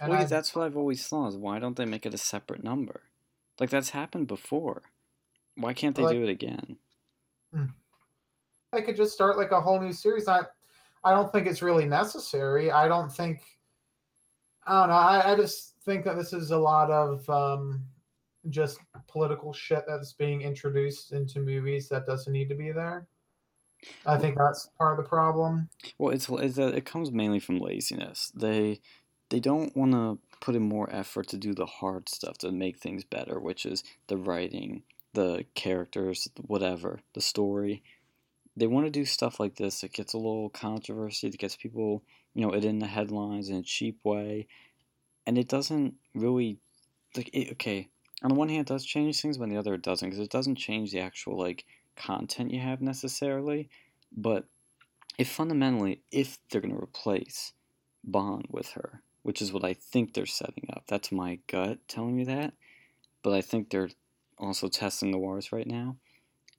And well, I, that's what I've always thought. Is why don't they make it a separate number? Like that's happened before. Why can't they like, do it again? I could just start like a whole new series. I, I don't think it's really necessary. I don't think. I don't know. I, I just think that this is a lot of um, just political shit that's being introduced into movies that doesn't need to be there. I think that's part of the problem. Well, it's, it's that it comes mainly from laziness. They they don't want to put in more effort to do the hard stuff to make things better, which is the writing, the characters, whatever, the story. They want to do stuff like this. It gets a little controversy. It gets people, you know, it in the headlines in a cheap way, and it doesn't really like. It, okay, on the one hand, it does change things, but on the other, it doesn't because it doesn't change the actual like content you have necessarily. But if fundamentally, if they're going to replace Bond with her, which is what I think they're setting up. That's my gut telling me that. But I think they're also testing the waters right now.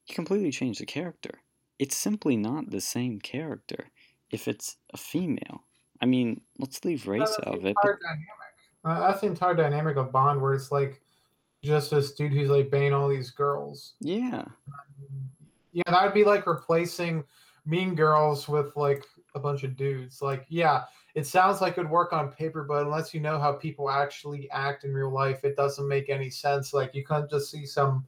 You completely change the character. It's simply not the same character if it's a female. I mean, let's leave race out of it. but-. Uh, that's the entire dynamic of Bond, where it's like just this dude who's like banging all these girls. yeah. Yeah, that would be like replacing Mean Girls with like a bunch of dudes. Like, yeah, it sounds like it would work on paper, but unless you know how people actually act in real life, it doesn't make any sense. Like, you can't just see some,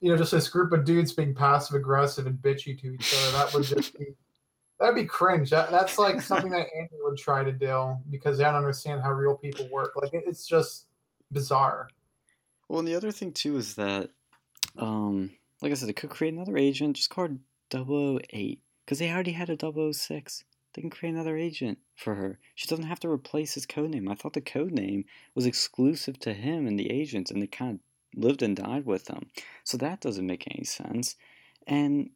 you know, just this group of dudes being passive aggressive and bitchy to each other. That would just be. <laughs> That'd be cringe. That, that's like something that Andy would try to do because they don't understand how real people work. Like it, it's just bizarre. Well, and the other thing too is that, um, like I said, it could create another agent. Just call her 008 because they already had a 006. They can create another agent for her. She doesn't have to replace his code name. I thought the code name was exclusive to him and the agents, and they kind of lived and died with them. So that doesn't make any sense. And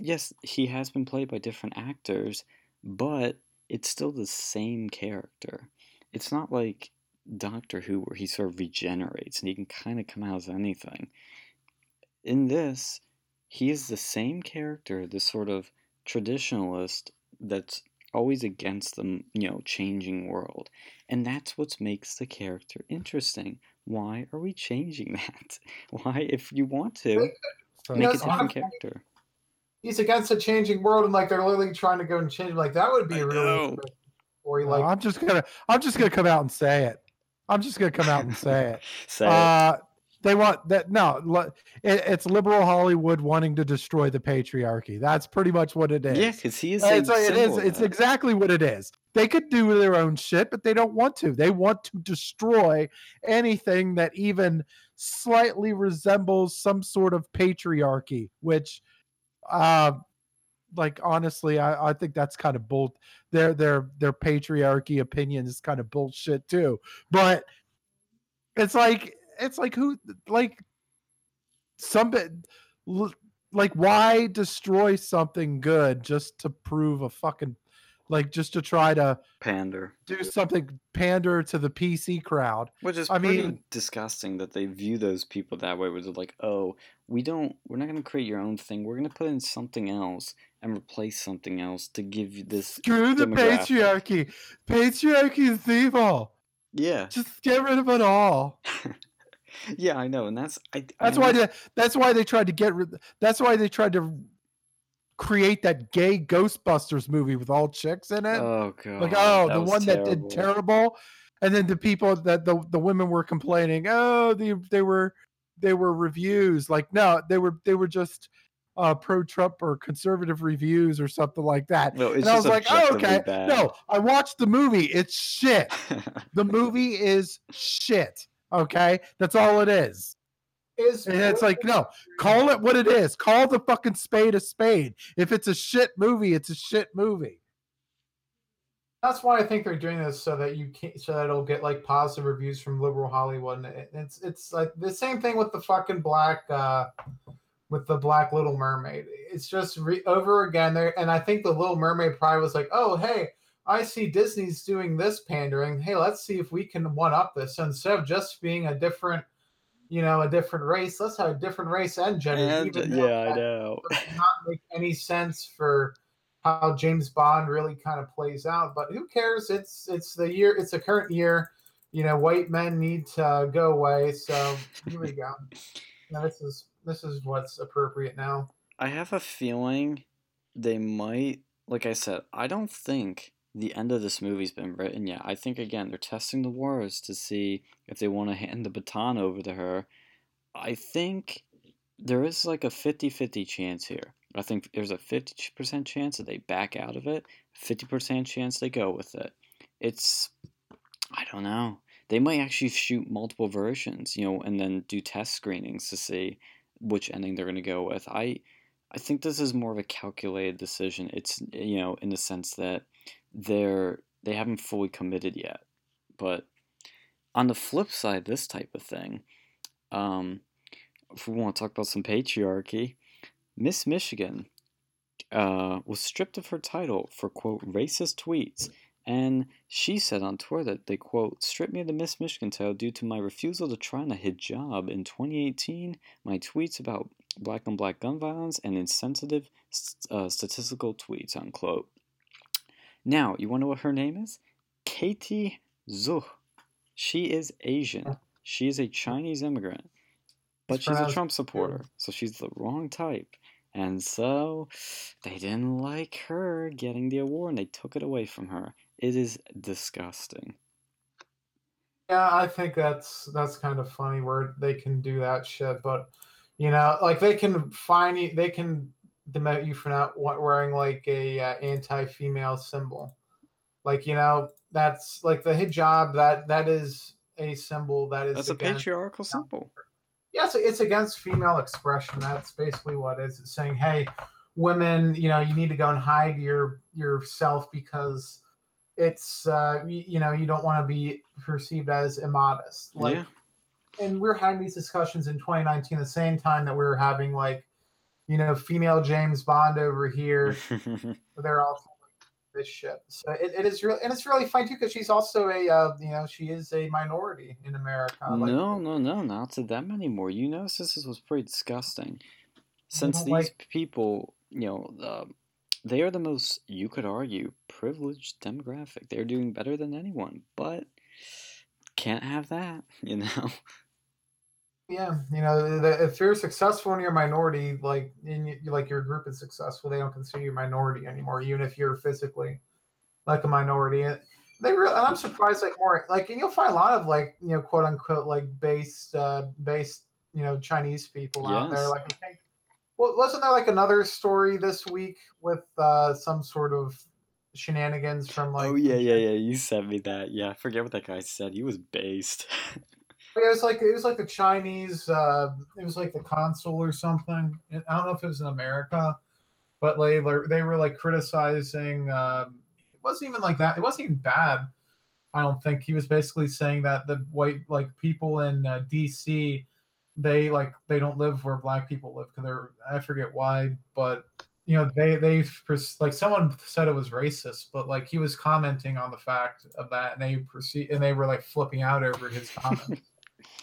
yes, he has been played by different actors, but it's still the same character. It's not like Doctor Who where he sort of regenerates and he can kind of come out as anything. In this, he is the same character, this sort of traditionalist that's always against the you know changing world and that's what makes the character interesting why are we changing <laughs> that why if you want to So- make a That's different awesome. character He's against a changing world, and like they're literally trying to go and change. Like that would be I a really know. interesting story. Well, I'm just gonna I'm just gonna come out and say it. I'm just gonna come out and say it. <laughs> say it. Uh, They want that no, it, it's liberal Hollywood wanting to destroy the patriarchy. That's pretty much what it is. yeah because he is It's, it is. It's exactly what it is. They could do their own shit, but they don't want to. They want to destroy anything that even slightly resembles some sort of patriarchy. Which, uh, like honestly, I, I think that's kind of bull. Their their their patriarchy opinion is kind of bullshit too. But it's like it's like who like some like why destroy something good just to prove a fucking like just to try to pander do something pander to the PC crowd. Which is I pretty mean- disgusting that they view those people that way, where they're like, "Oh, we don't, we're not going to create your own thing. We're going to put in something else and replace something else to give you this." Screw the patriarchy. Patriarchy is evil. Yeah, Just get rid of it all. <laughs> yeah, I know, and that's I. That's I why they, that's why they tried to get rid that's why they tried to create that gay Ghostbusters movie with all chicks in it. Oh god. like oh the one that did terrible and then the people that the, the women were complaining oh they, they were they were reviews like no they were they were just uh pro trump or conservative reviews or something like that No, it's and i was like oh okay bad. no i watched the movie it's shit <laughs> the movie is shit okay that's all it is is and it's like no <laughs> call it what it is call the fucking spade a spade if it's a shit movie it's a shit movie that's why I think they're doing this so that you can so that it'll get like positive reviews from liberal Hollywood. And it's it's like the same thing with the fucking black uh with the Black Little Mermaid. It's just re- over again there. And I think the Little Mermaid probably was like, oh hey, I see Disney's doing this pandering. Hey, let's see if we can one up this. So instead of just being a different, you know, a different race, let's have a different race and gender. And, even uh, yeah, I know. does not make any sense for how James Bond really kind of plays out. But who cares? It's it's the year. It's the current year. You know, white men need to go away. So here we go. Now this is this is what's appropriate now. I have a feeling they might, like I said, I don't think the end of this movie's been written yet. I think again they're testing the waters to see if they want to hand the baton over to her. I think there is like a 50-50 chance here. I think there's a 50% chance that they back out of it, 50% chance they go with it. It's I don't know. They might actually shoot multiple versions, you know, and then do test screenings to see which ending they're going to go with. I I think this is more of a calculated decision. It's you know, in the sense that they're they haven't fully committed yet. But on the flip side, this type of thing, um, if we want to talk about some patriarchy, Miss Michigan uh, was stripped of her title for quote racist tweets. And she said on Twitter that they quote stripped me of the Miss Michigan title due to my refusal to try on a hijab in 2018. My tweets about black on black gun violence and insensitive uh, statistical tweets unquote. Now, you want to know what her name is? Kathy Zhu. She is Asian. She is a Chinese immigrant, but she's a Trump supporter, so she's the wrong type. And so they didn't like her getting the award and they took it away from her. It is disgusting. Yeah, I think that's that's kind of funny where they can do that shit, but you know, like they can find you, they can demote you for not wearing like a uh, anti-female symbol. Like you know, that's like the hijab. That that is a symbol that is that's a patriarchal symbol. Yes, yeah, it's against female expression. That's basically what it is. It's saying, hey, women, you know, you need to go and hide your yourself because it's uh, you, you know you don't want to be perceived as immodest. Like, yeah. and we are having these discussions in 2019, the same time that we were having like, you know, female James Bond over here. <laughs> they're all this shit. So it, it is real, and it's really fun too because she's also a uh, you know she is a minority in America. Like, no, no, no, not to them anymore. You know, this was pretty disgusting. Since these like, people, you know, uh, they are the most, you could argue, privileged demographic. They're doing better than anyone, but can't have that, <laughs> you know? Yeah, you know, if you're successful in your minority, like in like your group is successful, they don't consider you a minority anymore, even if you're physically like a minority. They really, I'm surprised, like more, like, and you'll find a lot of like, you know, quote unquote, like based, uh, based, you know, Chinese people yes. out there. Like, well, wasn't there like another story this week with uh, some sort of shenanigans from like? Oh yeah, yeah, yeah. You sent me that. Yeah, I forget what that guy said. He was based. <laughs> it was like it was like the Chinese. Uh, it was like the consul or something. I don't know if it was in America, but like they were like criticizing. Um, it wasn't even like that. It wasn't even bad. I don't think he was basically saying that the white like people in uh, D.C they like they don't live where black people live because they're I forget why, but you know they they like someone said it was racist, but like he was commenting on the fact of that, and they proceed and they were like flipping out over his <laughs> comment.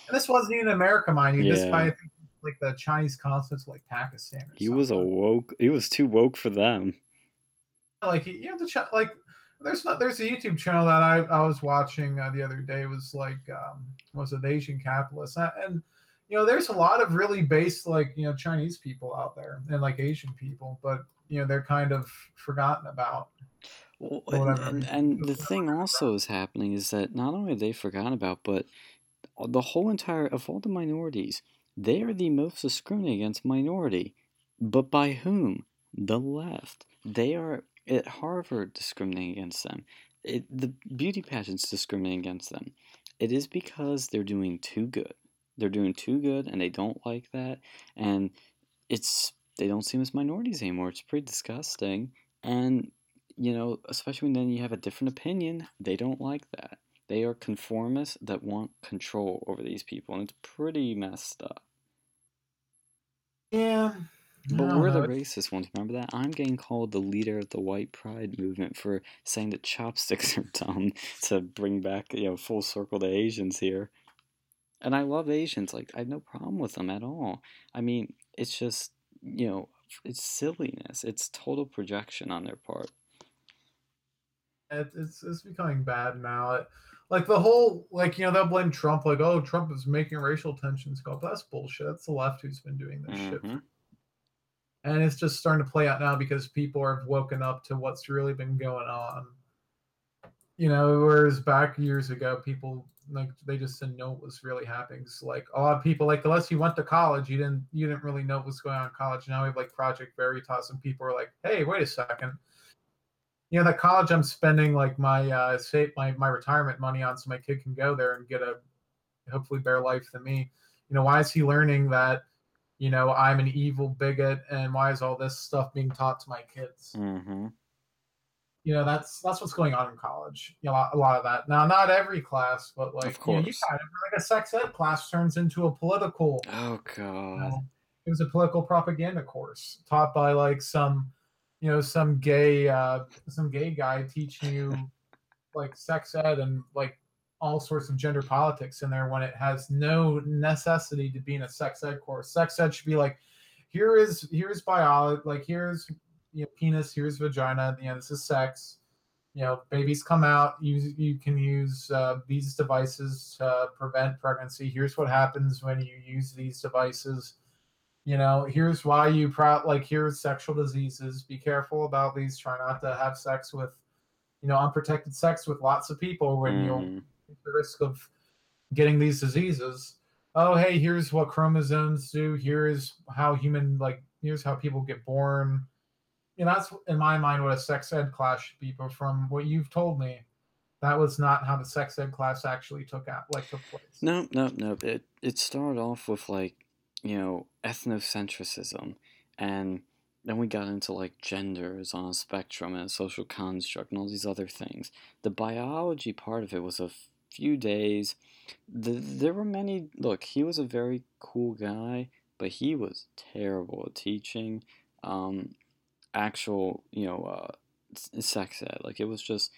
And this wasn't even America, mind you. Yeah. This guy, like the Chinese consulate, like Pakistan. he something. was a woke. He was too woke for them. Like you know the like there's not there's a YouTube channel that I, I was watching uh, the other day it was like um was it Asian capitalist and you know, there's a lot of really based like you know Chinese people out there and like Asian people, but you know they're kind of forgotten about. Well, and, and, and the thing also is happening is that not only are they forgotten about, but Uh, the whole entire of all the minorities, they are the most discriminated against minority. But by whom? The left. They are at Harvard discriminating against them. It, the beauty pageants discriminating against them. It is because they're doing too good they're doing too good and they don't like that and it's they don't seem as minorities anymore it's pretty disgusting and you know especially when then you have a different opinion they don't like that they are conformists that want control over these people and it's pretty messed up yeah but we're the racist ones. Remember that? I'm getting called the leader of the white pride movement for saying that chopsticks <laughs> are dumb to bring back, you know, full circle to Asians here. And I love Asians. Like I have no problem with them at all. I mean, it's just you know, it's silliness. It's total projection on their part. it's it's becoming bad now. It, like the whole like you know they'll blame Trump like oh Trump is making racial tensions go. That's bullshit. That's the left who's been doing this mm-hmm. shit. And it's just starting to play out now because people are woken up to what's really been going on. you know, whereas back years ago, people like they just didn't know what was really happening. So like a lot of people, like unless you went to college, you didn't you didn't really know what was going on in college. Now we have like Project Veritas, and people are like, hey, wait a second. You know, that college I'm spending like my uh save my my retirement money on so my kid can go there and get a hopefully better life than me. You know, why is he learning that, you know, I'm an evil bigot and why is all this stuff being taught to my kids? Mm-hmm. you know that's that's what's going on in college you know, a lot, a lot of that now not every class but like Of you, know, you course. kind of like a sex ed class turns into a political Oh you god. know, it was a political propaganda course taught by like some you know some gay uh some gay guy teaching you like sex ed and like all sorts of gender politics in there when it has no necessity to be in a sex ed course. Sex ed should be like here is here's biology like here's you know penis here's vagina you know this is sex. You know babies come out you you can use uh, these devices to prevent pregnancy. Here's what happens when you use these devices you know here's why you pro like here's sexual diseases. Be careful about these. Try not to have sex with you know unprotected sex with lots of people when you'll Mhm. take the risk of getting these diseases. Oh hey here's what chromosomes do. Here's how human like here's how people get born. And that's in my mind what a sex ed class should be. But from what you've told me that was not how the sex ed class actually took out like took place. No, no, no. It it started off with like, you know, ethnocentrism and then we got into like genders on a spectrum and a social construct and all these other things. The biology part of it was a few days. The, there were many. Look, he was a very cool guy, but he was terrible at teaching. Um, actual, you know, uh, sex ed. Like it was just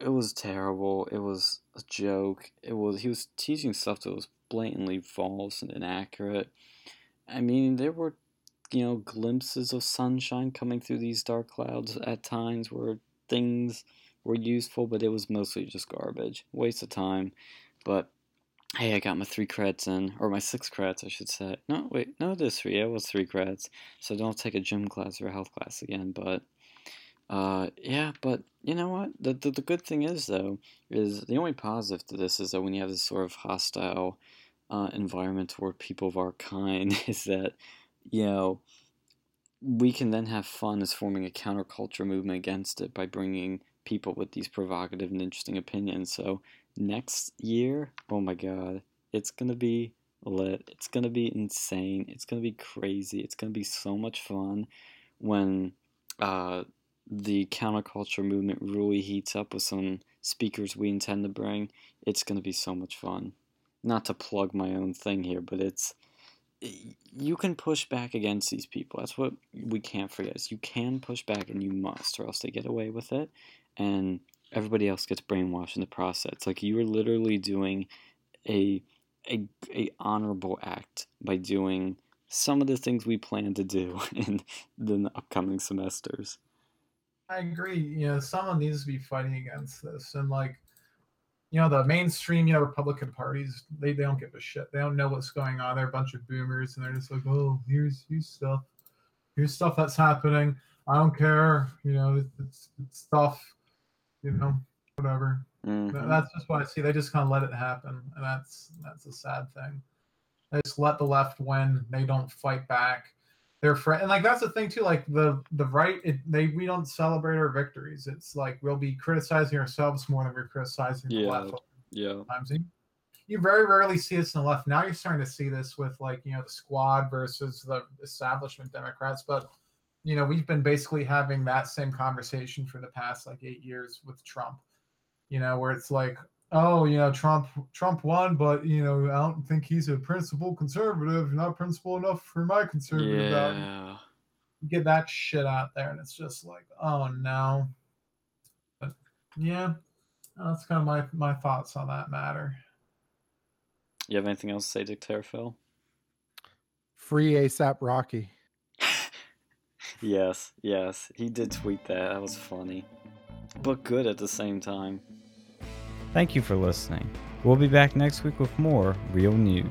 it was terrible. It was a joke. It was he was teaching stuff that was blatantly false and inaccurate. I mean, there were you know glimpses of sunshine coming through these dark clouds at times where things were useful, but it was mostly just garbage, waste of time. But hey, I got my three credits in, or my six credits, I should say. No, wait, no, it is three. It was three credits, so don't take a gym class or a health class again. But uh, yeah, but you know what? The, the the good thing is though is the only positive to this is that when you have this sort of hostile uh, environment toward people of our kind, <laughs> is that you know we can then have fun as forming a counterculture movement against it by bringing people with these provocative and interesting opinions. So next year, oh my god, it's gonna be lit. It's gonna be insane. It's gonna be crazy. It's gonna be so much fun when uh, the counterculture movement really heats up with some speakers we intend to bring. It's gonna be so much fun. Not to plug my own thing here, but it's you can push back against these people. That's what we can't forget. Is you can push back and you must, or else they get away with it, and everybody else gets brainwashed in the process. Like you are literally doing a a a honorable act by doing some of the things we plan to do <laughs> in the upcoming semesters. I agree. You know, someone needs to be fighting against this. And like, you know, the mainstream, you know, Republican parties, they, they don't give a shit. They don't know what's going on. They're a bunch of boomers and they're just like, oh, here's here's stuff. Here's stuff that's happening. I don't care. You know, it's, it's stuff, you know, whatever. Mhm. That's just what I see. They just kind of let it happen. And that's that's a sad thing. They just let the left win. They don't fight back they're friend and like that's the thing too like the the right it, they we don't celebrate our victories. It's like we'll be criticizing ourselves more than we're criticizing the left. Yeah. sometimes you very rarely see this in the left. Now you're starting to see this with like you know the squad versus the establishment democrats but you know we've been basically having that same conversation for the past like eight years with trump. You know where it's like oh you know trump trump won but you know i don't think he's a principled conservative not principled enough for my conservative values Yeah. get that shit out there and it's just like oh no but yeah that's kind of my my thoughts on that matter You have anything else to say, Dick Terrafell? Free ASAP Rocky. <laughs> Yes, yes. He did tweet that. That was funny. But good at the same time. Thank you for listening. We'll be back next week with more real news.